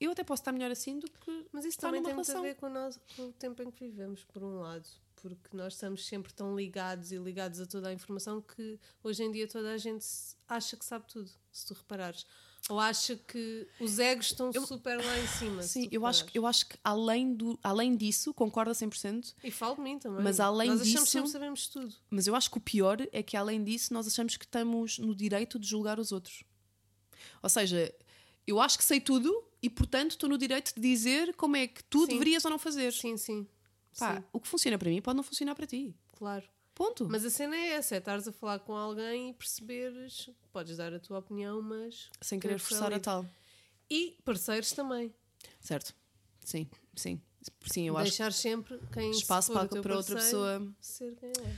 Eu até posso estar melhor assim do que. Mas isso também tem muito a relação. ver com o, nosso- com o tempo em que vivemos, por um lado. Porque nós estamos sempre tão ligados e ligados a toda a informação que hoje em dia toda a gente acha que sabe tudo, se tu reparares. Ou acha que os egos estão super lá em cima. Sim, eu acho, eu acho que além, do, além disso, concordo a 100%, E falo de mim também. Mas além nós achamos disso- sempre que sabemos tudo. mas eu acho que o pior é que além disso nós achamos que estamos no direito de julgar os outros. Ou seja, eu acho que sei tudo e portanto estou no direito de dizer como é que tu Sim. deverias ou não fazer. Sim, sim. Pá, Sim, o que funciona para mim pode não funcionar para ti. claro. Ponto. Mas a cena é essa: é estares a falar com alguém e perceberes. Podes dar a tua opinião, mas. Sem querer forçar a tal. E parceiros também. Certo. Sim, sim. Sim, eu acho Deixar sempre quem espaço para, para outra pessoa. ser quem é.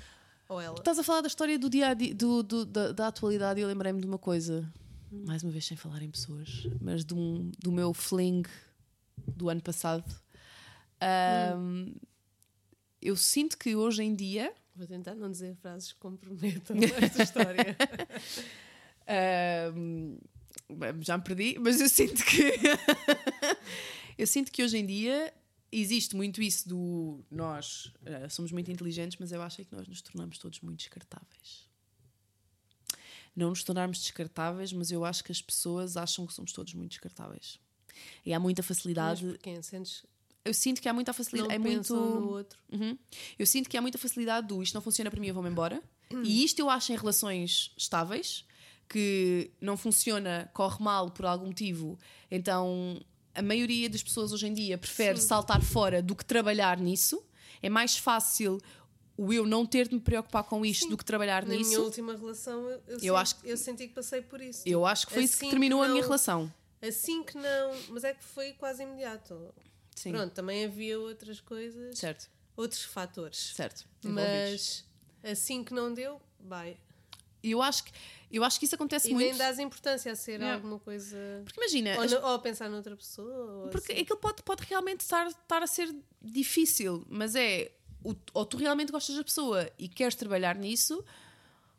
Ou ela. Estás a falar da história do dia a dia, do, do- da, da atualidade e eu lembrei-me de uma coisa, mais uma vez sem falar em pessoas, mas de um, do meu fling do ano passado. Ahm, Eu sinto que hoje em dia Vou tentar não dizer frases que comprometam esta história. Bem, já me perdi, mas eu sinto que eu sinto que hoje em dia existe muito isso do nós eh, somos muito inteligentes, mas eu acho é que nós nos tornamos todos muito descartáveis. Não nos tornarmos descartáveis, mas eu acho que as pessoas acham que somos todos muito descartáveis. E há muita Mas facilidade. porquê? Sentes Eu sinto que há muita não facilidade. É pensam muito. no outro. Uhum. Eu sinto que há muita facilidade do isto não funciona para mim, eu vou-me embora. E isto eu acho em relações estáveis, que não funciona, corre mal por algum motivo. Então a maioria das pessoas hoje em dia prefere saltar fora do que trabalhar nisso. É mais fácil o eu não ter de me preocupar com isto do que trabalhar Na minha nisso. última relação, eu, eu, senti, acho que- eu senti que passei por isso. Eu acho que foi isso que Assim terminou a que minha não- relação. Assim que não. Mas é que foi quase imediato. Sim. Pronto, também havia outras coisas, Certo, outros fatores. certo. envolvidos. Mas assim que não deu, vai. E eu acho que, eu acho que isso acontece E muito. nem dás importância a ser Yeah. alguma coisa. Porque imagina, Ou, as- no- ou a pensar noutra pessoa. Porque assim. aquilo pode, pode realmente estar, estar a ser difícil, mas é ou tu realmente gostas da pessoa e queres trabalhar nisso,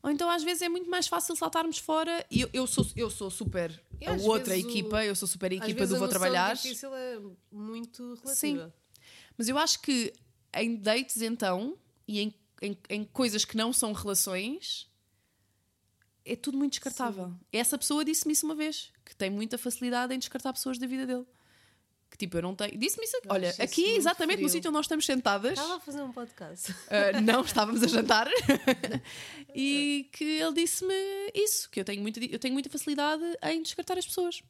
ou então às vezes é muito mais fácil saltarmos fora. E eu, eu, sou, eu sou super a outra o- equipa, eu sou super a equipa do vou trabalhar. difícil é muito relativa. Sim. Mas eu acho que em dates então e em, em, em coisas que não são relações. É tudo muito descartável. Essa pessoa disse-me isso uma vez, que tem muita facilidade em descartar pessoas da vida dele. Que tipo, eu não tenho. Disse-me isso. Eu Olha, isso aqui, muito exatamente no frio. sítio onde nós estamos sentadas. Estava a fazer um podcast. Uh, não, estávamos a jantar e que ele disse-me isso, que eu tenho, muita, eu tenho muita facilidade em descartar as pessoas.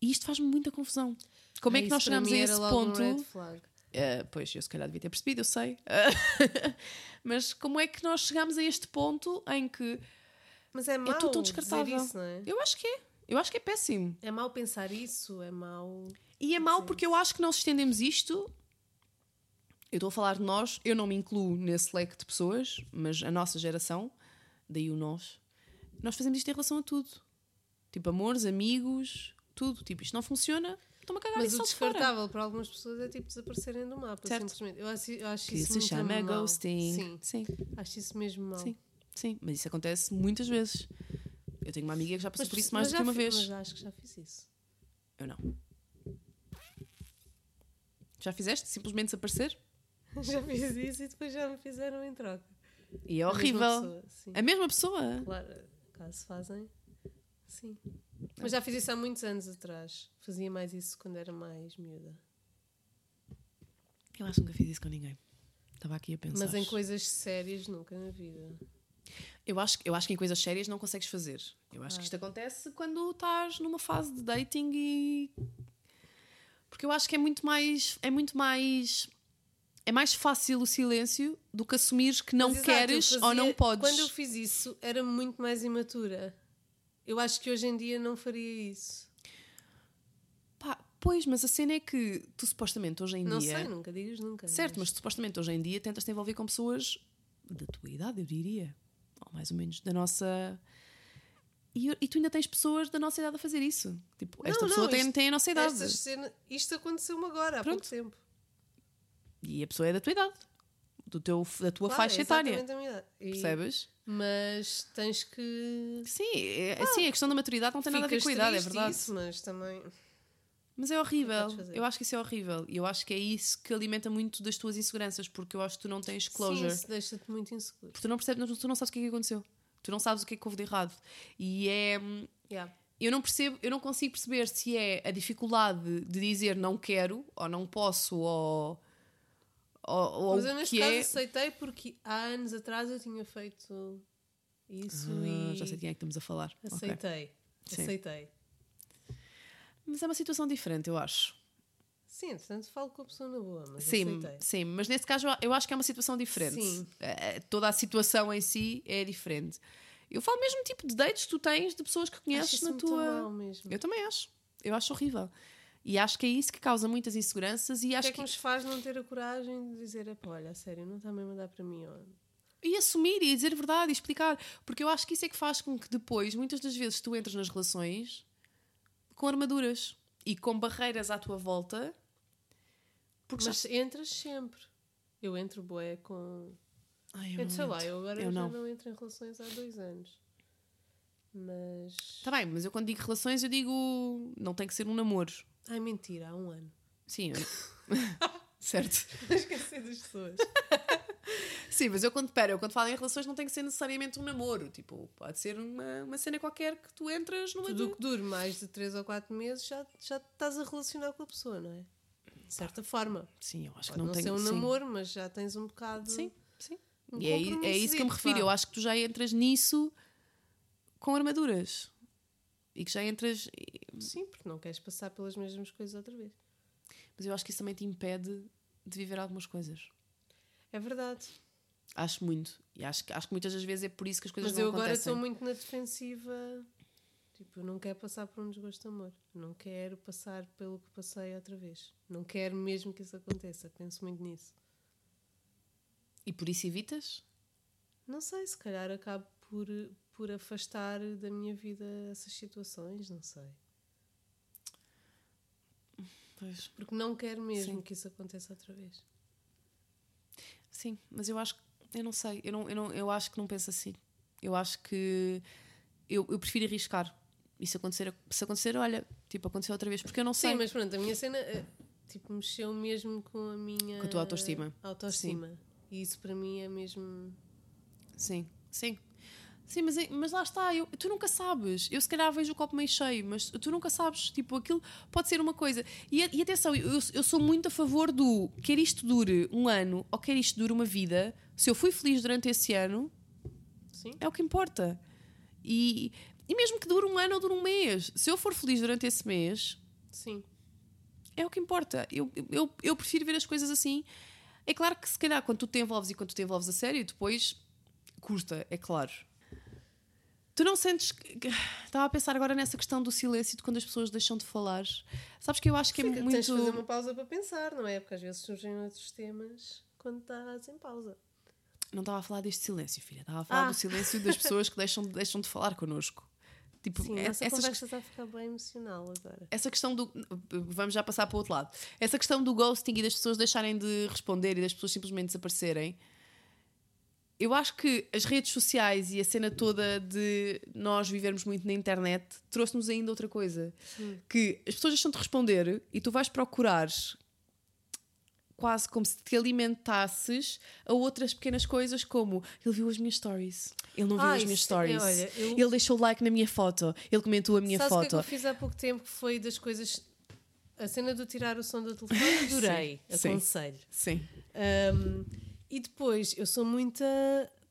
E isto faz-me muita confusão. Como é que nós chegamos a esse ponto? Uh, pois, eu se calhar devia ter percebido, eu sei. Uh, mas como é que nós chegamos a este ponto em que Mas é mau tudo tão descartável. isso, não é? eu acho que é, eu acho que é péssimo. É mau pensar isso, é mau. E é mau porque eu acho que nós estendemos isto. Eu estou a falar de nós, eu não me incluo nesse leque de pessoas, mas a nossa geração, daí o nós, nós fazemos isto em relação a tudo. Tipo, amores, amigos, tudo. Tipo, isto não funciona, estou-me a cagar Mas isso o descartável para algumas pessoas é tipo desaparecerem do mapa, Certo. simplesmente. Eu acho, eu acho Que isso se chama mau. ghosting. Sim, sim, acho isso mesmo mau. sim, sim. Mas isso acontece muitas vezes. Eu tenho uma amiga que já passou Mas, por isso mais do que uma fi- vez. Mas acho que já fiz isso. Eu não. Já fizeste? Simplesmente desaparecer? já fiz isso e depois já me fizeram em troca. E é A mesma horrível. pessoa, sim. A mesma pessoa? Claro, caso fazem, sim. Mas já fiz isso há muitos anos atrás. Fazia mais isso quando era mais miúda. Eu acho que nunca fiz isso com ninguém. Estava aqui a pensar. Mas em coisas sérias nunca na vida. Eu acho, eu acho que em coisas sérias não consegues fazer. Eu acho que isto acontece quando estás numa fase de dating e. Porque eu acho que é muito mais. É muito mais. É mais fácil o silêncio do que assumires que não Mas, exato, queres fazia- ou não podes. Quando eu fiz isso, era muito mais imatura. Eu acho que hoje em dia não faria isso. Pá, pois, mas a cena é que tu supostamente hoje em Não dia. sei, nunca digas nunca. Certo, mas supostamente hoje em dia tentas te envolver com pessoas da tua idade, eu diria. Ou mais ou menos da nossa. E, e tu ainda tens pessoas da nossa idade a fazer isso. Tipo, esta Não, pessoa não, tem, isto- tem a nossa idade. Cena- isto aconteceu-me agora, há Pronto. pouco tempo. E a pessoa é da tua idade. Do teu, da tua Claro, faixa é etária. E- Percebes? Mas tens que. Sim, é, sim, a questão da maturidade não tem nada a ver com a idade, é verdade. Isso, mas também. Mas é horrível. Eu acho que isso é horrível. E eu acho que é isso que alimenta muito das tuas inseguranças, porque eu acho que tu não tens closure. Sim, isso deixa-te muito inseguro. Porque tu não percebes, tu não sabes o que é que aconteceu. Tu não sabes o que é que houve de errado. E é. Yeah. Eu não percebo, eu não consigo perceber se é a dificuldade de dizer não quero, ou não posso, ou. ou, ou Mas eu neste que caso é. aceitei porque há anos atrás eu tinha feito isso Ah, e já sei de quem é que estamos a falar. Aceitei. Sim. Aceitei. Mas é uma situação diferente, eu acho. Sim, entretanto falo com a pessoa na boa, mas Sim, aceitei. sim, mas nesse caso eu- acho que é uma situação diferente. Sim. Eh, Toda a situação em si é diferente. Eu falo mesmo tipo de dates que tu tens de pessoas que Acho conheces na tua. Eu também acho. Eu acho horrível. E acho que é isso que causa muitas inseguranças e O que acho é que nos faz não ter a coragem de dizer, "Epá, olha, sério, não está mesmo a dar para mim. ó." E assumir e dizer a verdade e explicar. Porque eu acho que isso é que faz com que depois, muitas das vezes, tu entres nas relações com armaduras e com barreiras à tua volta. Porque Mas já... entras sempre. Eu entro boé com. Ai, eu Eu sei lá, entro. eu agora Eu já não. não. entro em relações há dois anos. Mas. Tá bem, mas eu quando digo relações, eu digo. Não tem que ser um namoro. Ai, mentira, há um ano. Sim, eu... certo. Esqueci das pessoas. Sim, mas eu quando, pera, eu quando falo em relações não tem que ser necessariamente um namoro. Tipo, pode ser uma, uma cena qualquer que tu entras numa. Tudo que dure mais de 3 ou 4 meses já, já estás a relacionar com a pessoa, não é? De certa forma. Sim, eu acho que Pode não, não tem ser um sim. namoro, mas já tens um bocado. Sim, sim. um e é, i- é isso que eu me refiro. Eu acho que tu já entras nisso com armaduras. E que já entras. Sim, porque não queres passar pelas mesmas coisas outra vez. Mas eu acho que isso também te impede de viver algumas coisas. É verdade. Acho muito. E acho, que- acho que muitas das vezes é por isso que as coisas Mas não eu agora acontecem. estou muito na defensiva. Tipo, eu não quero passar por um desgosto de amor. Não quero passar pelo que passei outra vez. Não quero mesmo que isso aconteça. Penso muito nisso. E por isso evitas? Não sei, se calhar acabo por, por afastar da minha vida essas situações. Não sei. Pois. Porque não quero mesmo Sim. que isso aconteça outra vez. Sim, mas eu acho que. Eu não sei. Eu, não, eu, não, eu acho que não penso assim. Eu acho que. Eu, eu prefiro arriscar. E se acontecer, se acontecer, olha, tipo, aconteceu outra vez. Porque eu não sei. Sim, mas pronto, a minha cena eh, tipo, mexeu mesmo com a minha Com a tua autoestima. autoestima. E isso para mim é mesmo. Sim, sim. Sim, mas, é- mas lá está, eu, tu nunca sabes. Eu se calhar vejo o copo meio cheio, mas tu nunca sabes. Tipo, aquilo pode ser uma coisa. E, e atenção, eu, eu sou muito a favor do quer isto dure um ano ou quer isto dure uma vida. Se eu fui feliz durante esse ano, Sim. é o que importa. E, e mesmo que dure um ano ou dure um mês, se eu for feliz durante esse mês, Sim. é o que importa. Eu, eu, eu prefiro ver as coisas assim. É claro que se calhar quando tu te envolves e quando tu te envolves a sério, depois custa, é claro. Tu não sentes que. Estava a pensar agora nessa questão do silêncio de quando as pessoas deixam de falar. Sabes que eu acho que é muito. Tens de fazer uma pausa para pensar, não é? Porque às vezes surgem outros temas quando estás em pausa. Não estava a falar deste silêncio, filha. Estava a falar Ah. do silêncio das pessoas que deixam, deixam de falar connosco. Tipo, Sim, é- essa essas conversa está a ficar bem emocional agora. essa questão do. Vamos já passar para o outro lado. Essa questão do ghosting e das pessoas deixarem de responder e das pessoas simplesmente desaparecerem. Eu acho que as redes sociais e a cena toda de nós vivermos muito na internet trouxe-nos ainda outra coisa. Que as pessoas deixam de responder e tu vais procurar quase como se te alimentasses a outras pequenas coisas como ele viu as minhas stories, ele não viu Ah, as minhas é, stories, olha, eu- ele deixou like na minha foto, ele comentou a minha Sabes o que é que foto. eu fiz há pouco tempo que foi das coisas. A cena do tirar o som do telefone, adorei. Sim, sim. aconselho. Sim. Um, e depois, eu sou muito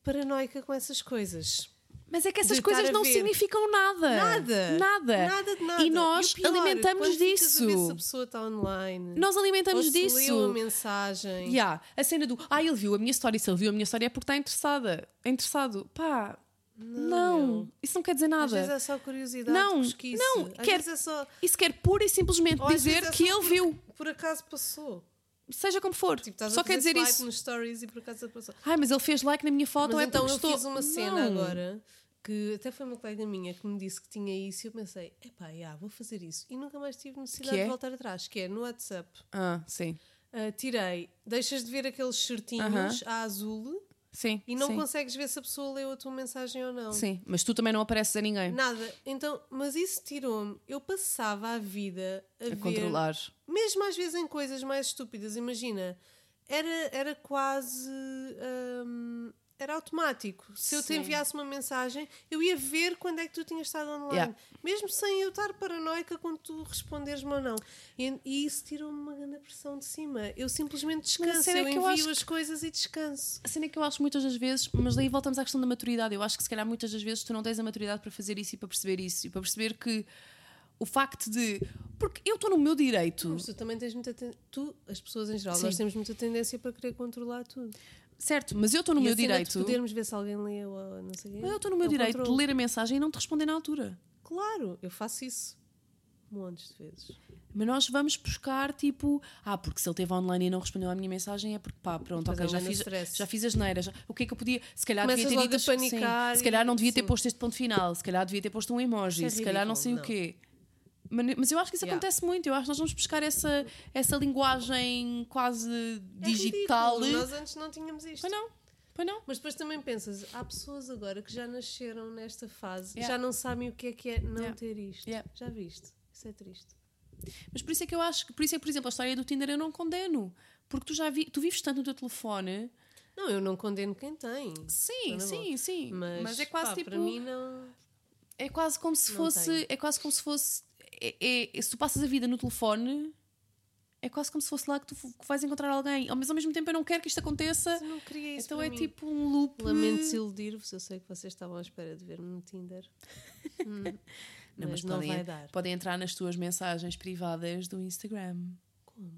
paranoica com essas coisas. Mas é que essas coisas não ver. significam nada. Nada. Nada. Nada de nada. E nós o pior, alimentamos disso. Se a pessoa está online. Nós ou alimentamos se disso. leu a mensagem. Yeah. A cena do ah, ele viu a minha história, se ele viu a minha história é porque está interessada. É interessado. Pá, Não, meu. isso não quer dizer Às nada. vezes é só curiosidade, Não, pesquisa. não, Às quer- é só. Isso quer pura e simplesmente ou às dizer é que ele por- viu, Por acaso passou. Seja como for. Tipo, Só quer dizer swipe isso. nos stories e por acaso. Ai, mas ele fez like na minha foto, Mas é então eu estou... fiz uma cena Não. agora que até foi uma colega minha que me disse que tinha isso e eu pensei, epá, já, vou fazer isso. E nunca mais tive necessidade é? de voltar atrás, que é no WhatsApp. Ah, sim. ah, tirei, deixas de ver aqueles certinhos a azul Sim, e não sim. consegues ver se a pessoa leu a tua mensagem ou não. Sim, mas tu também não apareces a ninguém Nada. Então, mas isso tirou-me. Eu passava a vida a, a ver, controlar. mesmo às vezes em coisas mais estúpidas. Imagina, era, era quase. hum, era automático. Se eu te Sim. enviasse uma mensagem, eu ia ver quando é que tu tinhas estado online. Yeah. Mesmo sem eu estar paranoica quando tu responderes-me ou não. E, e isso tirou-me uma grande pressão de cima. Eu simplesmente descanso. cena é Eu que eu envio acho as coisas e descanso. A cena é que eu acho muitas das vezes, mas daí voltamos à questão da maturidade. Eu acho que se calhar muitas das vezes tu não tens a maturidade para fazer isso e para perceber isso e para perceber que o facto de. Porque eu estou no meu direito, Mas tu também tens muita. ten- Tu, as pessoas em geral, Sim. nós temos muita tendência para querer controlar tudo. Certo, mas eu estou no E meu a cena de direito. podermos ver se alguém leu ou não sei. Mas eu estou no meu é direito de controle. ler a mensagem e não te responder na altura. Claro, eu faço isso montes de vezes. Mas nós vamos buscar tipo, ah, porque se ele esteve online e não respondeu à minha mensagem é porque pá, pronto, ok, já anda no fiz, stress. já fiz as neiras. O que é que eu podia? Se calhar Começas devia ter dito as- sim, panicar se calhar não devia ter e- posto este ponto final, se calhar devia ter posto um emoji, Isso é se calhar não sei ridículo, o quê. Mas, eu acho que isso Yeah. acontece muito. Eu acho que nós vamos buscar essa, essa linguagem quase É digital. ridículo, Nós antes não tínhamos isto. Pois não, pois não. Mas depois também pensas, há pessoas agora que já nasceram nesta fase, Yeah. já não sabem o que é que é não Yeah. ter isto. Já viste? Isso é triste. Mas por isso é que eu acho que, por isso é que, por exemplo, a história do Tinder eu não condeno. Porque tu já vi, tu vives tanto no teu telefone. Não, eu não condeno quem tem. Sim, Tá sim, sim. Mas, Mas, é quase pá, tipo. para mim não. É quase como se fosse. tenho. É quase como se fosse. É, é- se tu passas a vida no telefone, é quase como se fosse lá que tu que vais encontrar alguém. Mas ao mesmo tempo eu não quero que isto aconteça. Não Então para é mim. tipo um loop. Lamento desiludir-vos, eu sei que vocês estavam à espera de ver-me no Tinder. Hum, Não, mas mas não podem, vai dar. podem entrar nas tuas mensagens privadas do Instagram. Como?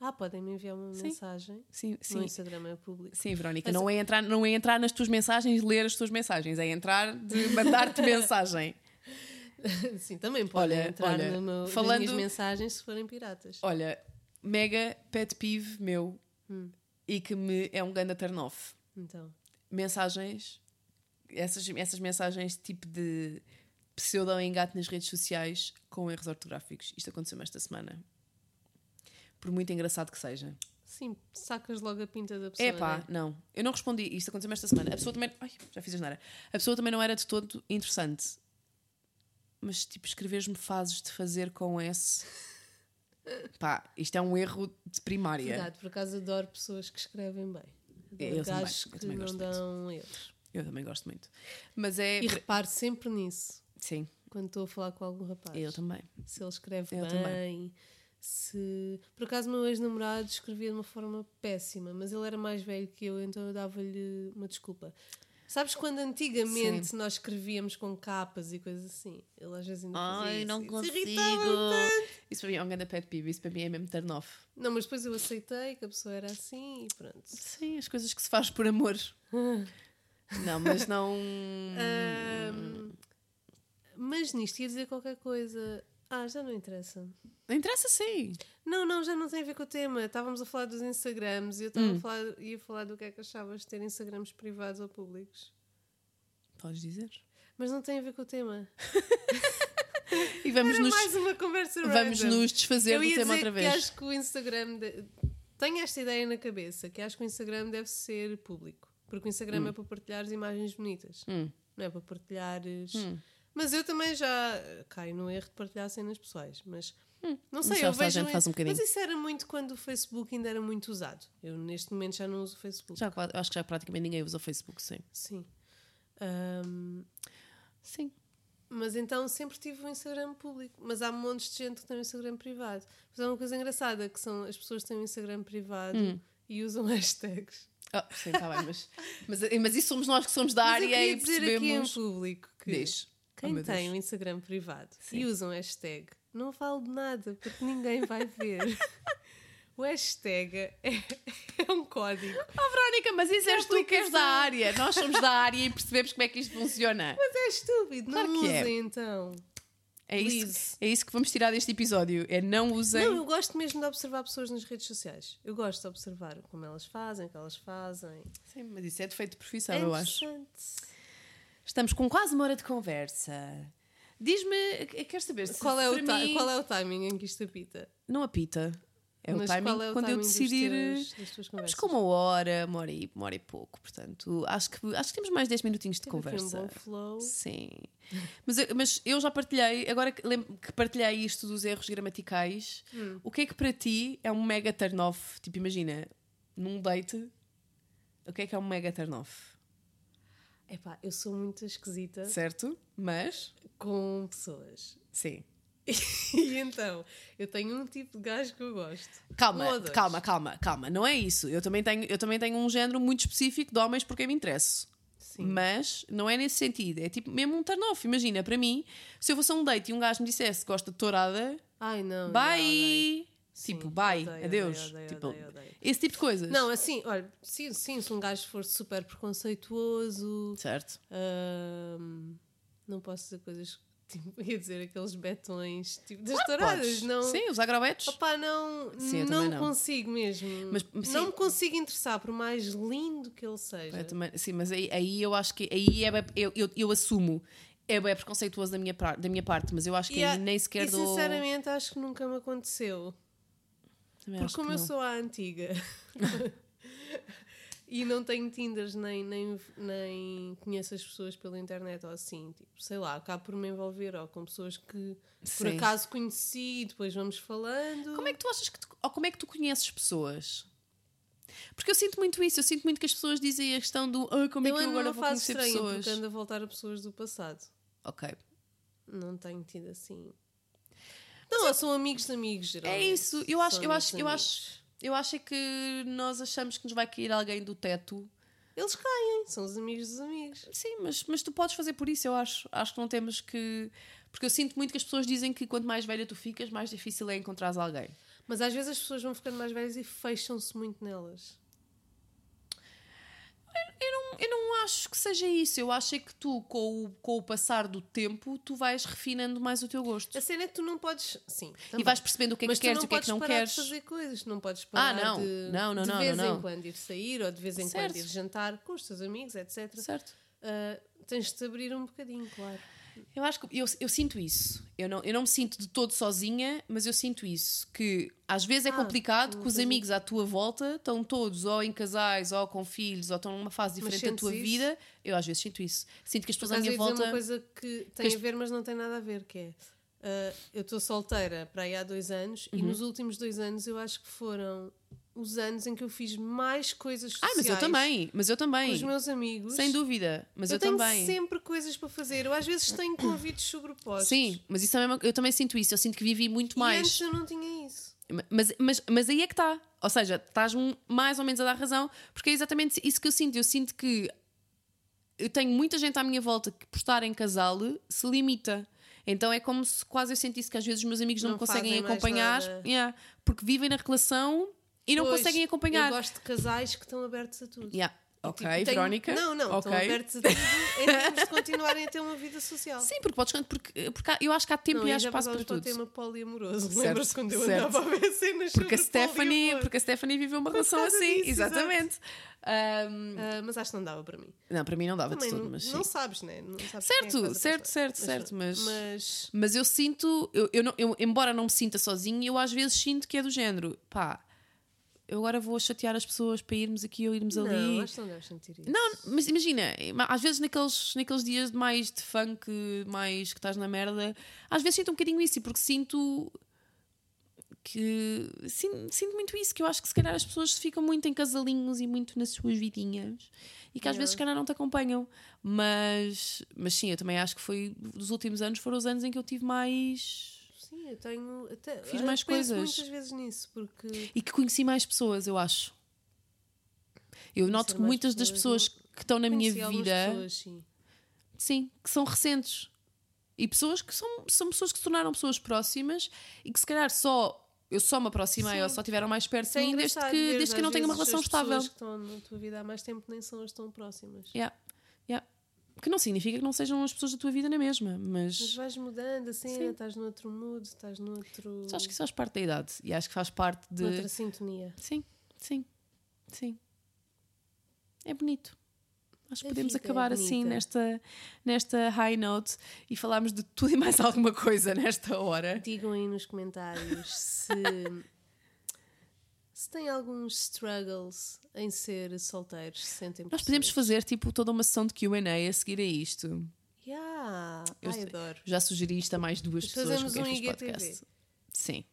Ah, podem me enviar uma Sim. mensagem. Sim, No sim. Instagram é público. Sim, Verónica, Mas- não é, entrar, não é entrar nas tuas mensagens e ler as tuas mensagens, é entrar de mandar-te mensagem. Sim, também podem Olha, entrar olha, no meu, falando- nas minhas mensagens se forem piratas. Olha, mega pet peeve meu Hum. e que me é um ganda turn off. Então, Mensagens, essas, essas mensagens tipo de pseudo-engate nas redes sociais com erros ortográficos. Isto aconteceu-me esta semana. Por muito engraçado que seja. sim, sacas logo a pinta da pessoa. É pá, né? não. Eu não respondi. Isto aconteceu-me esta semana. A pessoa também. Ai, já fiz a. A pessoa também não era de todo interessante. Mas, tipo, escreveres-me fases de fazer com S. Pá, isto é um erro de primária. Verdade, por acaso adoro pessoas que escrevem bem. Adoro Eu também, eu que também não gosto muito. erros. Eu também gosto muito. Mas é. E reparo sempre nisso, Sim, quando estou a falar com algum rapaz. eu também. Se ele escreve Eu bem, também. se. Por acaso, o meu ex-namorado escrevia de uma forma péssima, mas ele era mais velho que eu, então eu dava-lhe uma desculpa. Sabes quando antigamente nós escrevíamos com capas e coisas assim? Ele às vezes ainda Ai, isso. não Isso consigo. Isso para mim é um grande pet peeve. Isso para mim é mesmo turn off. Não, mas depois eu aceitei que a pessoa era assim e pronto. Sim, as coisas que se faz por amor. não, mas não. Ahm, mas nisto ia dizer qualquer coisa. Ah, já não interessa. Interessa sim. Não, não, já não tem a ver com o tema. Estávamos a falar dos Instagrams e eu estava a falar, ia falar do que é que achavas de ter Instagrams privados ou públicos. Podes dizer. Mas não tem a ver com o tema. E vamos Era nos, mais uma conversa vamos random. nos desfazer Eu do ia tema dizer outra que vez. acho que o Instagram. de- Tenho esta ideia na cabeça, que acho que o Instagram deve ser público. Porque o Instagram é para partilhares imagens bonitas. Hum. Não é para partilhares. Hum. Mas eu também já eh, caio no erro de partilhar cenas pessoais. Mas não sei, eu vejo. um mas isso era muito quando o Facebook ainda era muito usado. Eu neste momento já não uso o Facebook. Já, acho que já praticamente ninguém usa o Facebook, sim. Sim. Ahm, Sim. mas então sempre tive o Instagram público. Mas há montes de gente que tem o Instagram privado. Mas há uma coisa engraçada que são as pessoas que têm o Instagram privado Hum. e usam hashtags. Ah, sim, está bem, mas, mas, mas isso somos nós que somos da Mas eu área queria e dizer aqui em percebemos. público que Diz. Oh, quem meu tem Deus. o Instagram privado Sim. e usa um hashtag não vale de nada porque ninguém vai ver. O hashtag é, é um código. Oh, Verónica, mas isso és tu que és da área. Nós somos da área e percebemos como é que isto funciona. Mas é estúpido, Claro não que é. usem então. É isso, é isso que vamos tirar deste episódio. É não usem. Não, eu gosto mesmo de observar pessoas nas redes sociais. Eu gosto de observar como elas fazem, o que elas fazem. Sim, mas isso é defeito de profissão, é eu acho. Estamos com quase uma hora de conversa. Diz-me, quero saber se Qual é, o mim qual é o timing em que isto apita? não apita. É Mas o timing é o quando eu timing dos decidir. teus- conversas? com uma hora, uma hora e, uma hora e pouco. Portanto, acho que, acho que temos mais 10 minutinhos de aqui conversa. Um bom flow. Sim. Mas, eu- mas eu já partilhei, agora que, lembro que partilhei isto dos erros gramaticais, Hum. o que é que para ti é um mega turn off? Tipo, imagina, num date, o que é que é um mega turn off? Epá, eu sou muito esquisita Certo? Mas, com pessoas. sim. E então, eu tenho um tipo de gajo que eu gosto. Calma, calma, calma, calma. Não é isso. Eu também tenho, eu também tenho um género muito específico de homens por quem me interesso. Sim. Mas não é nesse sentido. É tipo mesmo um turn off. Imagina, para mim, se eu fosse a um date e um gajo me dissesse que gosta de tourada, Ai, não. já odeio. Bye! Sim, tipo, bye, odeio, adeus. odeio, tipo, odeio. Esse tipo de coisas. Não, assim, olha, sim, sim, se um gajo for super preconceituoso, Certo? ahm, não posso dizer coisas, tipo, ia dizer aqueles betões, tipo, das Ah, touradas, podes. não... Sim, os agrobetos. Opá, não, Sim, não não. consigo mesmo. Mas, sim. não me consigo interessar, por mais lindo que ele seja. Eu também- sim, mas aí, aí eu acho que aí é eu, eu, eu assumo. É bem preconceituoso da minha, da minha parte, mas eu acho que E, nem sequer e dou. sinceramente acho que nunca me aconteceu. Também Porque como eu sou a antiga e não tenho Tinders nem, nem, nem conheço as pessoas pela internet ou assim, tipo, sei lá, acabo por me envolver ou com pessoas que por Sim. acaso conheci e depois vamos falando. Como é que tu achas que tu, ou como é que tu conheces pessoas? Porque eu sinto muito isso, eu sinto muito que as pessoas dizem a questão do ah, como é eu que eu agora vou conhecer estranha pessoas. porque ando a voltar a pessoas do passado. Ok. Não tenho tido assim. Não, são amigos de amigos, É geralmente. isso, eu acho, São eu acho, eu acho, eu acho é que nós achamos que nos vai cair alguém do teto. Eles caem, são os amigos dos amigos. Sim, mas, mas tu podes fazer por isso, eu acho. Acho que não temos que. Porque eu sinto muito que as pessoas dizem que quanto mais velha tu ficas, mais difícil é encontrar alguém. Mas às vezes as pessoas vão ficando mais velhas e fecham-se muito nelas. Eu não, eu não acho que seja isso. Eu acho é que tu, com o, com o passar do tempo, tu vais refinando mais o teu gosto. A cena é que tu não podes. Sim. E também. vais percebendo o que é que Mas tu queres não e o que é que podes não parar queres. de fazer coisas, tu não podes parar não. de, Não, não, de não, vez não, em não. quando ir sair ou de vez em Certo. quando ir jantar com os teus amigos, etc. Certo? Ah, tens de te abrir um bocadinho, claro. Eu acho que eu, eu sinto isso. Eu não, eu não me sinto de todo sozinha, mas eu sinto isso. Que às vezes é Ah, complicado que os amigos à tua volta estão todos ou em casais, ou com filhos, ou estão numa fase diferente da tua sentes vida. Eu às vezes sinto isso. Sinto que as pessoas à minha dizer volta. uma coisa que tem as- a ver, mas não tem nada a ver, que é. ah, eu estou solteira para aí há dois anos Uhum. e nos últimos dois anos eu acho que foram os anos em que eu fiz mais coisas Ai, sociais mas eu também, mas eu com também. os meus amigos. Sem dúvida. Mas eu, eu tenho também. sempre coisas para fazer. Eu às vezes tenho convites sobrepostos. Sim, mas isso também, é eu também sinto isso. Eu sinto que vivi muito E mais. antes eu não tinha isso. Mas, mas, mas aí é que está. Ou seja, estás-me mais ou menos a dar razão, porque é exatamente isso que eu sinto. Eu sinto que eu tenho muita gente à minha volta que, por estar em casal, se limita. Então é como se quase eu sentisse que às vezes os meus amigos não, Não me conseguem acompanhar. Yeah, porque vivem na relação e não Pois, conseguem acompanhar. Eu gosto de casais que estão abertos a tudo. Yeah. Ok, tipo, tenho- Verónica. Não, não, ok. estão abertos a tudo em termos de continuarem a ter uma vida social. Sim, porque podes porque, porque há- eu acho que há tempo Não, e há espaço para tudo. tema poliamoroso. Certo, Lembras-te quando eu certo. andava a ver cenas Porque a, Stephanie, poliamor? porque a Stephanie viveu uma relação assim, disso, exatamente. Ahm, Ah, mas acho que não dava para mim. não, para mim não dava Também de não, mas sim. não sabes, né? Não sabes é Certo, a certo, certo, certo, mas- mas Mas eu sinto, eu, eu, não- eu- embora não me sinta sozinha, eu às vezes sinto que é do género, pá, eu agora vou chatear as pessoas para irmos aqui ou irmos ali. não, acho que não deves sentir isso. Não, mas imagina, às vezes naqueles, naqueles dias mais de funk, mais que estás na merda, às vezes sinto um bocadinho isso, porque sinto que sinto, sinto muito isso, que eu acho que se calhar as pessoas ficam muito em casalinhos e muito nas suas vidinhas e que às Yeah. vezes se calhar não te acompanham. Mas, mas sim, eu também acho que foi dos últimos anos foram os anos em que eu tive mais Sim, eu tenho. Até, Fiz eu mais coisas. muitas vezes nisso, porque. e que conheci mais pessoas, eu acho. Eu noto Conhecer que mais muitas das pessoas, pessoas que estão na minha conheci algumas vida, pessoas, sim. sim, que são recentes. E pessoas que são, são pessoas que se tornaram pessoas próximas e que se calhar só eu só me aproximei Sim. ou só estiveram mais perto de é mim desde que, desde que eu não às tenho uma relação as estável. pessoas que estão na tua vida há mais tempo nem são as tão próximas. Yeah. Que não significa que não sejam as pessoas da tua vida na mesma, Mas mas, vais mudando a cena, Sim. estás noutro mood, estás noutro. mas acho que isso faz parte da idade e acho que faz parte de. noutra sintonia. Sim, sim, sim. É bonito. Acho que A podemos é acabar assim bonita. nesta, nesta high note e falarmos de tudo e mais alguma coisa nesta hora. Digam aí nos comentários se, se têm alguns struggles em ser solteiros, se sentem Nós podemos fazer tipo toda uma sessão de QA a seguir a isto. Yeah. Eu Ai, adoro. Já sugeri isto a mais duas Mas pessoas com quem um fiz IGTV. podcast. Sim.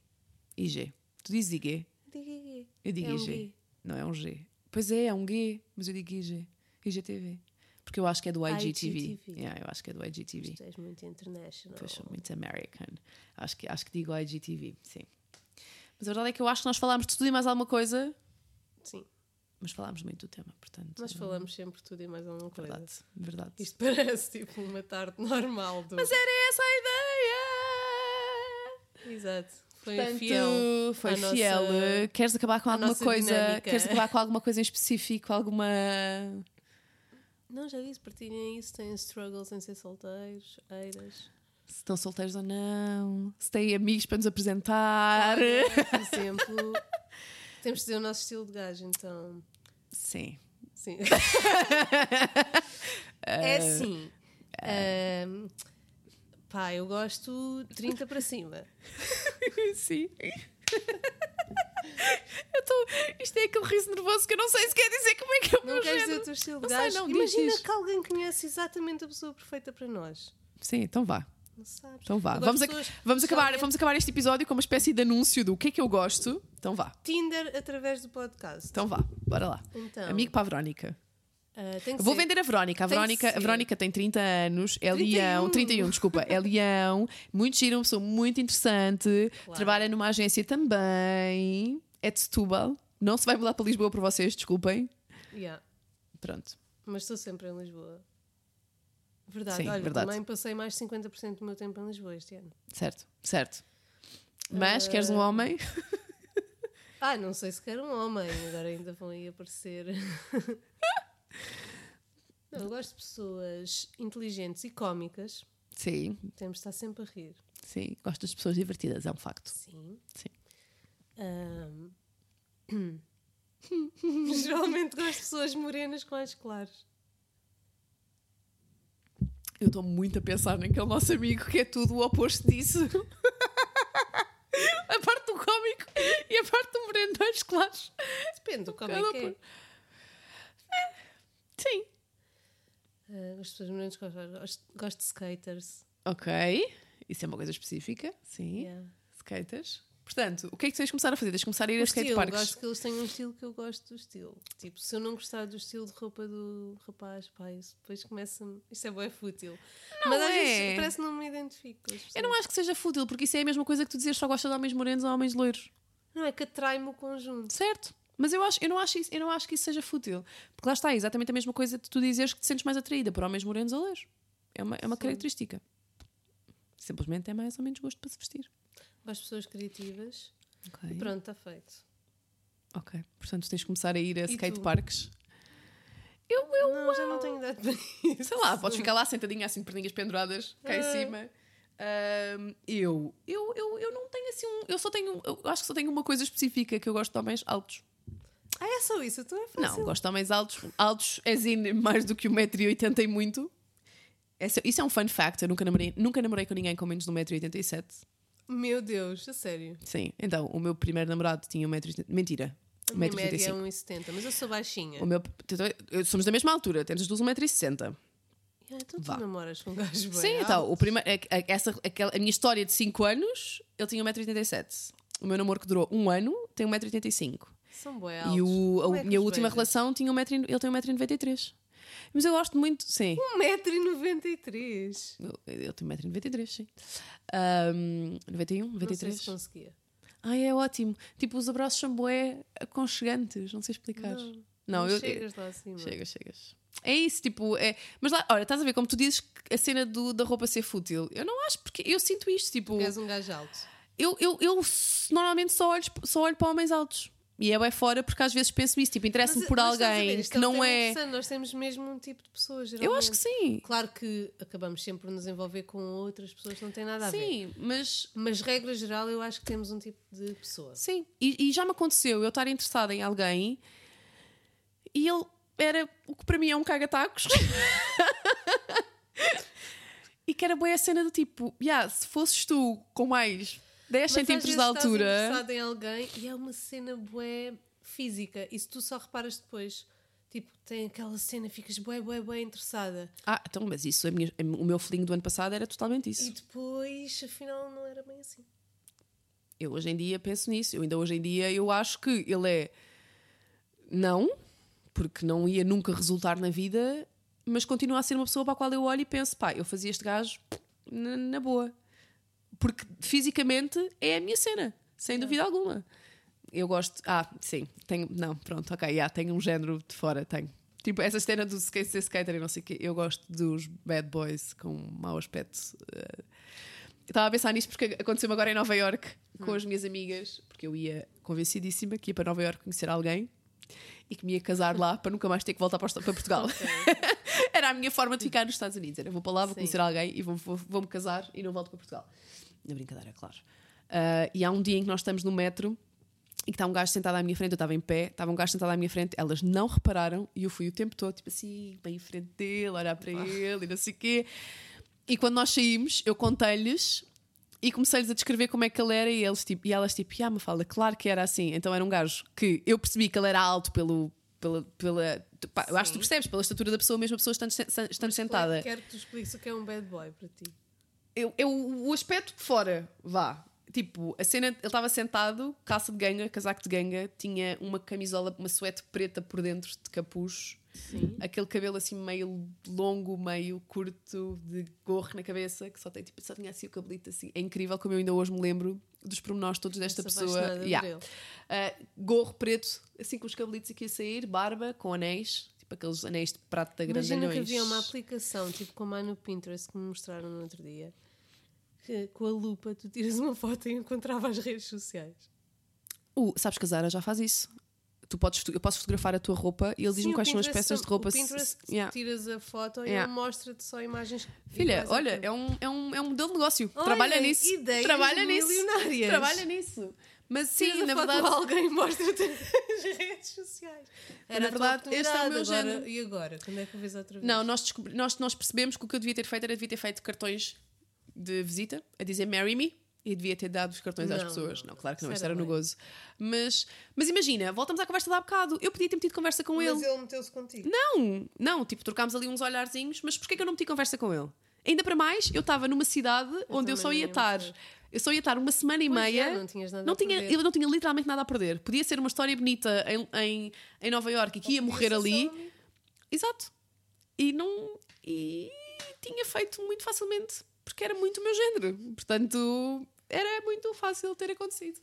IG. Tu dizes IG? Aí. Eu digo É um IG. G. Não é um G. Pois é, é um G, mas eu digo IG. IGTV. Porque eu acho que é do IGTV. IGTV. Yeah, eu acho que é do IGTV. Tu és muito international. Pois sou muito American. Acho que, acho que digo IGTV, sim. Mas a verdade é que eu acho que nós falámos de tudo e mais alguma coisa, Sim, mas falámos muito do tema, portanto. nós falamos sempre tudo e mais alguma coisa. Verdade, verdade. Isto parece tipo uma tarde normal do. Mas era essa a ideia! Exato. Foi Portanto, fiel. foi à nossa- fiel. Queres acabar com alguma coisa? dinâmica. Queres acabar com alguma coisa em específico? Alguma. Não, já disse, partilhem isso. Têm struggles em ser solteiros, eiras. Se estão solteiros ou não? Se têm amigos para nos apresentar? Por exemplo, temos de dizer o nosso estilo de gajo, então. Sim. Sim. é sim. Ahm, pá, eu gosto 30 para cima. Sim. Eu tô... Isto é aquele riso nervoso que eu não sei se quer dizer como é que é o Não meu queres dizer género. o teu estilo de Não sei, gajo? não, diz, Imagina diz. que alguém conhece exatamente a pessoa perfeita para nós. Sim, então vá. Não sabes? Então vá. Vamos, pessoas, vamos, acabar, vamos acabar este episódio com uma espécie de anúncio do que é que eu gosto. Então vá. Tinder através do podcast. Então vá. Bora lá. Então, Amigo para a Verónica. que Vou ser- vender a Verónica. A Tem Verónica, a. Verónica tem 30 anos, é 31. leão, 31, desculpa, é leão, muito gira, uma pessoa muito interessante, Claro. trabalha numa agência também, é de Setúbal, não se vai mudar para Lisboa para vocês, desculpem. Yeah. Pronto. Mas estou sempre em Lisboa. Verdade, Sim, olha, verdade. também passei mais de 50% do meu tempo em Lisboa este ano. Certo, certo. Mas Ah. queres um homem? Ah, não sei se quero um homem, agora ainda vão aí aparecer. não, eu gosto de pessoas inteligentes e cómicas. Sim, Temos de estar sempre a rir. sim. Gosto das pessoas divertidas, é um facto. Sim. Sim. Ahm. Geralmente gosto de pessoas morenas com olhos claros. Eu estou muito a pensar naquele nosso amigo que é tudo o oposto disso. a parte do cómico e a parte do moreno de olhos claros. Depende do como é é. Sim. Ah, gosto de. Gosto, gosto de skaters. Ok. Isso é uma coisa específica. Sim. Yeah. Skaters. Portanto, o que é que tens de começar a fazer? Tens de começar a ir O a skate estilo, parks. gosto que eles tenham um estilo que eu gosto do estilo. Tipo, se eu não gostar do estilo de roupa do rapaz, pá, isso depois começa-me. Isto é bué fútil. Mas às é. vezes parece que não me identifico. Eu não acho que seja fútil, porque isso é a mesma coisa que tu dizes só gosta de homens morenos ou homens loiros. Não, é que atrai-me o conjunto. Certo. Mas eu, acho, eu, não acho isso, eu não acho que isso seja fútil. Porque lá está, é exatamente a mesma coisa de tu dizeres que te sentes mais atraída por homens morenos ou loiros. É uma, é uma Sim. característica. Simplesmente é mais ou menos gosto para se vestir. Gosto de pessoas criativas. Ok. E pronto, está feito. Ok. Portanto, tens de começar a ir a E skate tu? parks. Eu, eu Não, já não tenho idade para isso. sei lá, podes ficar lá sentadinha assim perninhas penduradas cá em Ah. cima. Ahm, eu, eu, eu, eu não tenho assim um. Eu só tenho. Eu acho que só tenho uma coisa específica que eu gosto de homens altos. Ah, é só isso? Então é fácil. Não, gosto de homens altos. Altos é in mais do que 1,80m e muito. Esse- Isso é um fun fact. Eu nunca namorei, nunca namorei com ninguém com menos de 1,87m. Meu Deus, a sério. Sim. Então, o meu primeiro namorado tinha 1,80m. Mentira. A minha média é 1,85m. 1,70, mas eu sou baixinha. O meu, somos da mesma altura, temos as duas 1,60m. Ah, então tu namoras com um gajo bem Sim, então, o alto. primeiro, a, a- essa, aquela, a minha história de 5 anos, ele tinha 1,87m. O meu namoro que durou um ano tem 1,85m. São bué altos. E o, a é minha os última relação tinha um metro, e- ele tem 1,93m. Mas eu gosto muito, sim. 1,93m. Ele tem 1,93m, sim. Um, 91, Não sei se 93. conseguia. Ai, é ótimo. Tipo, os abraços são bué aconchegantes, não sei explicar. Não, Não, eu. chegas lá acima. Chegas, chegas. É isso, tipo, é... mas lá, olha, estás a ver como tu dizes que a cena do, da roupa ser fútil. Eu não acho, porque eu sinto isto, tipo, És um gajo alto. eu, eu, eu normalmente só olho, só olho para homens altos. E é bem fora porque às vezes penso isso, tipo, interessa-me por alguém que não é. Nós temos mesmo um tipo de pessoas, geralmente. Eu acho que sim. Claro que acabamos sempre por nos envolver com outras pessoas que não têm nada a sim, ver. Sim, mas. Mas, regra geral, eu acho que temos um tipo de pessoa. Sim, e, e já me aconteceu eu estar interessada em alguém e ele era o que para mim é um caga-tacos. e que era boa a cena do tipo, yeah, se fosses tu com mais 10 centímetros de altura. Estás interessado em alguém e é uma cena bué física. E se tu só reparas depois, tipo, tem aquela cena, ficas bué, bué, bué interessada. Ah, então, mas isso, minha, o meu feeling do ano passado era totalmente isso. E depois, afinal, não era bem assim. Eu hoje em dia penso nisso. Eu ainda hoje em dia eu acho que ele é não, porque não ia nunca resultar na vida, mas continua a ser uma pessoa para a qual eu olho e penso, pá, eu fazia este gajo na, na boa porque fisicamente é a minha cena, sem dúvida alguma. Eu gosto. Ah, sim, tenho. Não, pronto, ok, yeah, tenho um género de fora, tenho. Tipo, essa cena do skate ser skater e não sei o quê, eu gosto dos bad boys com mau aspecto. Uh, estava a pensar nisso porque aconteceu-me agora em Nova York com hum. as minhas amigas, porque eu ia convencidíssima que ia para Nova York conhecer alguém e que me ia casar lá para nunca mais ter que voltar para, Portugal. Okay. Era a minha forma de ficar nos Estados Unidos. Era vou para lá, vou Sim. conhecer alguém e vou-me vou, vou casar e não volto para Portugal. Na brincadeira, claro. Uh, e há um dia em que nós estamos no metro e que está um gajo sentado à minha frente, eu estava em pé, estava um gajo sentado à minha frente, elas não repararam e eu fui o tempo todo, tipo assim, bem em frente dele, olhar para ah. ele e não sei o quê. E quando nós saímos, eu contei-lhes e comecei-lhes a descrever como é que ele era e, eles, tipo, e elas tipo, ah, me fala, claro que era assim. Então era um gajo que eu percebi que ele era alto pelo. Pela, pela, pá, eu acho que tu percebes, pela estatura da pessoa, mesmo a pessoa estando, estando sentada. Quero que tu expliques o que é um bad boy para ti eu, eu, o aspecto de fora, vá. Tipo, a cena, ele estava sentado, calça de ganga, casaco de ganga, tinha uma camisola, uma suéte preta por dentro de capuz. Sim. Aquele cabelo assim meio longo, meio curto, de gorro na cabeça, que só tem tipo, só tinha assim o cabelito assim. É incrível como eu ainda hoje me lembro dos pormenores todos desta Essa pessoa. Yeah. Uh, gorro preto, assim com os cabelitos aqui a sair, barba, com anéis, tipo aqueles anéis de prata grandalhões. Imagina que havia uma aplicação, tipo como há no Pinterest, que me mostraram no outro dia que com a lupa tu tiras uma foto e encontrava as redes sociais. Uh, sabes que a Zara já faz isso. Tu podes, eu posso fotografar a tua roupa e ele diz-me quais são as peças de roupa. O Pinterest yeah. tiras a foto yeah. e ele mostra-te só imagens. Filha, olha, é um, é, um, é um modelo de negócio. Olha, Trabalha nisso. Trabalha nisso. Trabalha nisso. Mas sim, na verdade. alguém mostra-te as redes sociais. Era na verdade, este é o meu agora, género. E agora? Quando é que eu vejo outra vez? Não, nós, nós, nós percebemos que o que eu devia ter feito era devia ter feito cartões de visita a dizer Marry Me e devia ter dado os cartões não, às pessoas. Não, claro que não, isto era no gozo. Mas, mas imagina, voltamos à conversa de há bocado. Eu podia ter metido conversa com mas ele. Mas ele meteu-se contigo. Não, não, tipo, trocámos ali uns olharzinhos, mas porquê que eu não meti conversa com ele? Ainda para mais, eu estava numa cidade eu onde eu só ia estar. Eu só ia estar uma semana e pois meia. É, não tinhas nada não a tinha, perder. Eu não tinha literalmente nada a perder. Podia ser uma história bonita em, em, em Nova York e que ia morrer ali. Exato. E não. E tinha feito muito facilmente porque era muito o meu género. Portanto, era muito fácil ter acontecido.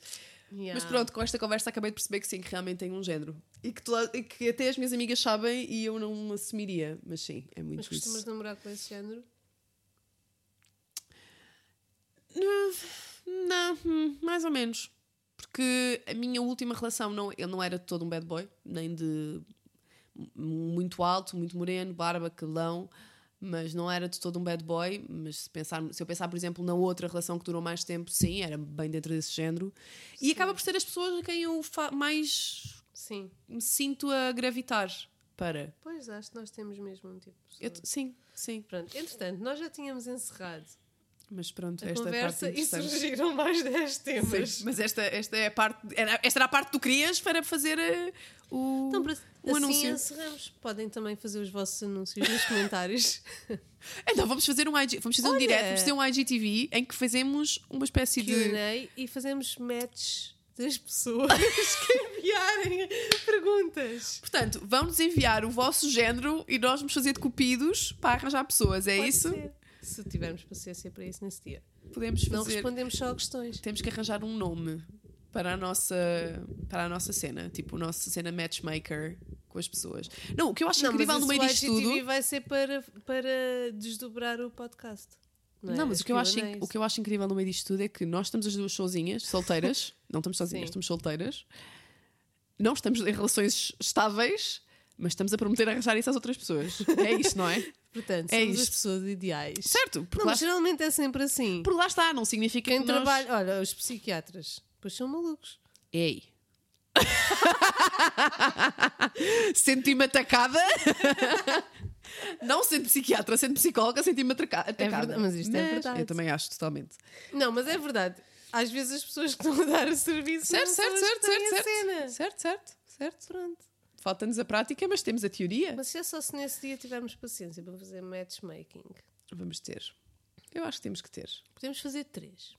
Yeah. Mas pronto, com esta conversa acabei de perceber que sim, que realmente tem um género. E que, e que até as minhas amigas sabem e eu não assumiria. Mas sim, é muito Mas costumas isso. namorar com esse género? Não, hum, mais ou menos. Porque a minha última relação, não, ele não era todo um bad boy, nem de muito alto, muito moreno, barba, calão mas não era de todo um bad boy. Mas se, pensar, se eu pensar, por exemplo, na outra relação que durou mais tempo, sim, era bem dentro desse género. Sim. E acaba por ser as pessoas a quem eu mais sim. me sinto a gravitar para. Pois, acho que nós temos mesmo um tipo de eu, Sim, sim. Pronto, entretanto, nós já tínhamos encerrado. Mas pronto, a esta conversa parte e surgiram mais 10 temas. Sim, mas esta, esta é a parte. Esta era a parte que tu querias para fazer uh, o, então, para, o assim anúncio. encerramos. Podem também fazer os vossos anúncios nos comentários. então vamos fazer um IG, vamos fazer Olha, um direto, vamos fazer um IGTV em que fazemos uma espécie de. e fazemos match das pessoas que enviarem perguntas. Portanto, vamos enviar o vosso género e nós vamos fazer de cupidos para arranjar pessoas, é Pode isso? Ser se tivermos paciência para isso nesse dia. Podemos fazer. Não respondemos só a questões. Temos que arranjar um nome para a nossa, para a nossa cena, tipo, a nossa cena matchmaker com as pessoas. Não, o que eu acho não, incrível no meio disto tudo. vai ser para, para desdobrar o podcast. Não, é? Não, mas o que, eu acho, Q&As. o que eu acho incrível no meio disto tudo é que nós estamos as duas sozinhas, solteiras, não estamos sozinhas, Sim. estamos solteiras, não estamos em relações estáveis, mas estamos a prometer arranjar isso às outras pessoas. É isto, não é? Portanto, É somos as isto. pessoas ideais. Certo, porque, Não, lá, mas geralmente é sempre assim. porque lá está, não significa Quem que nós... trabalha. Olha, os psiquiatras. Pois são malucos. Ei. Senti-me atacada. Não sendo psiquiatra, sendo psicóloga, senti-me atraca- atacada. verdade, mas isto é verdade. Eu também acho totalmente. Não, mas é verdade. Às vezes as pessoas que estão a dar o serviço. Certo, não certo, certo, certo, a cena. certo. Certo, certo, certo. Pronto. Falta-nos a prática, mas temos a teoria. Mas isso é só se nesse dia tivermos paciência para fazer matchmaking. Vamos ter. Eu acho que temos que ter. Podemos fazer três.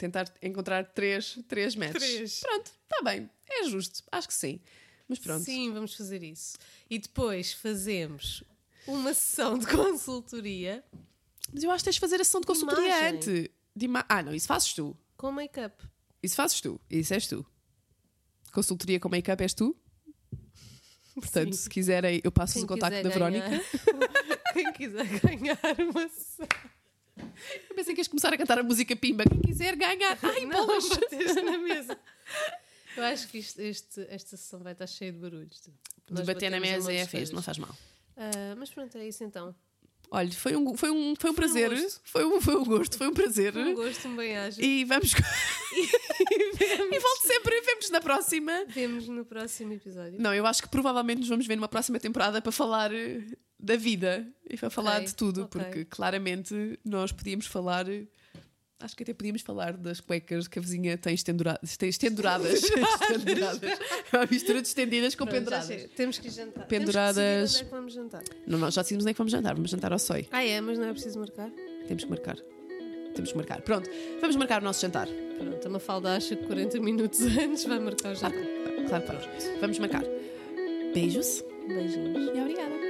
Tentar encontrar três, três matches. Três. Pronto, está bem. É justo. Acho que sim. Mas pronto. Sim, vamos fazer isso. E depois fazemos uma sessão de consultoria Mas eu acho que tens de fazer a sessão de consultoria antes. De ima- Ah, não, isso fazes tu. com make-up. Isso fazes tu. Isso és tu. Consultoria com make-up és tu. Portanto, Sim. se quiserem, eu passo o contacto da ganhar- Verónica. Quem quiser ganhar uma sessão. Eu pensei que ias começar a cantar a música Pimba. Quem quiser ganhar. Ai, não, bolas. na mesa. Eu acho que isto- este- esta sessão vai estar cheia de barulhos. De bater na mesa é fixe, não faz mal. Ah, mas pronto, é isso então. Olha, foi um, foi um, foi um Foi prazer. foi, um, foi um gosto, foi um prazer. Um gosto, um bem-aja. E vamos. e volto sempre, vemos na próxima. Vemos no próximo episódio. Não, eu acho que provavelmente nos vamos ver numa próxima temporada para falar eh, da vida e para falar Ok, de tudo, ok. porque claramente nós podíamos falar. Acho que até podíamos falar das cuecas que a vizinha tem estenduradas. Tem estenduradas. estenduradas. É uma mistura de estendidas com Pronto, penduradas. Temos que jantar. Penduradas. Temos que onde é que vamos jantar. Não, nós já decidimos onde é que vamos jantar. Vamos jantar ao SOI. Ah, é, mas não é preciso marcar? Temos que marcar. Temos que marcar. Pronto, vamos marcar o nosso jantar. Pronto, a Mafalda acha que 40 minutos antes vai marcar o Claro, jantar. claro que vamos. Vamos marcar. Beijos Beijinhos. e obrigada.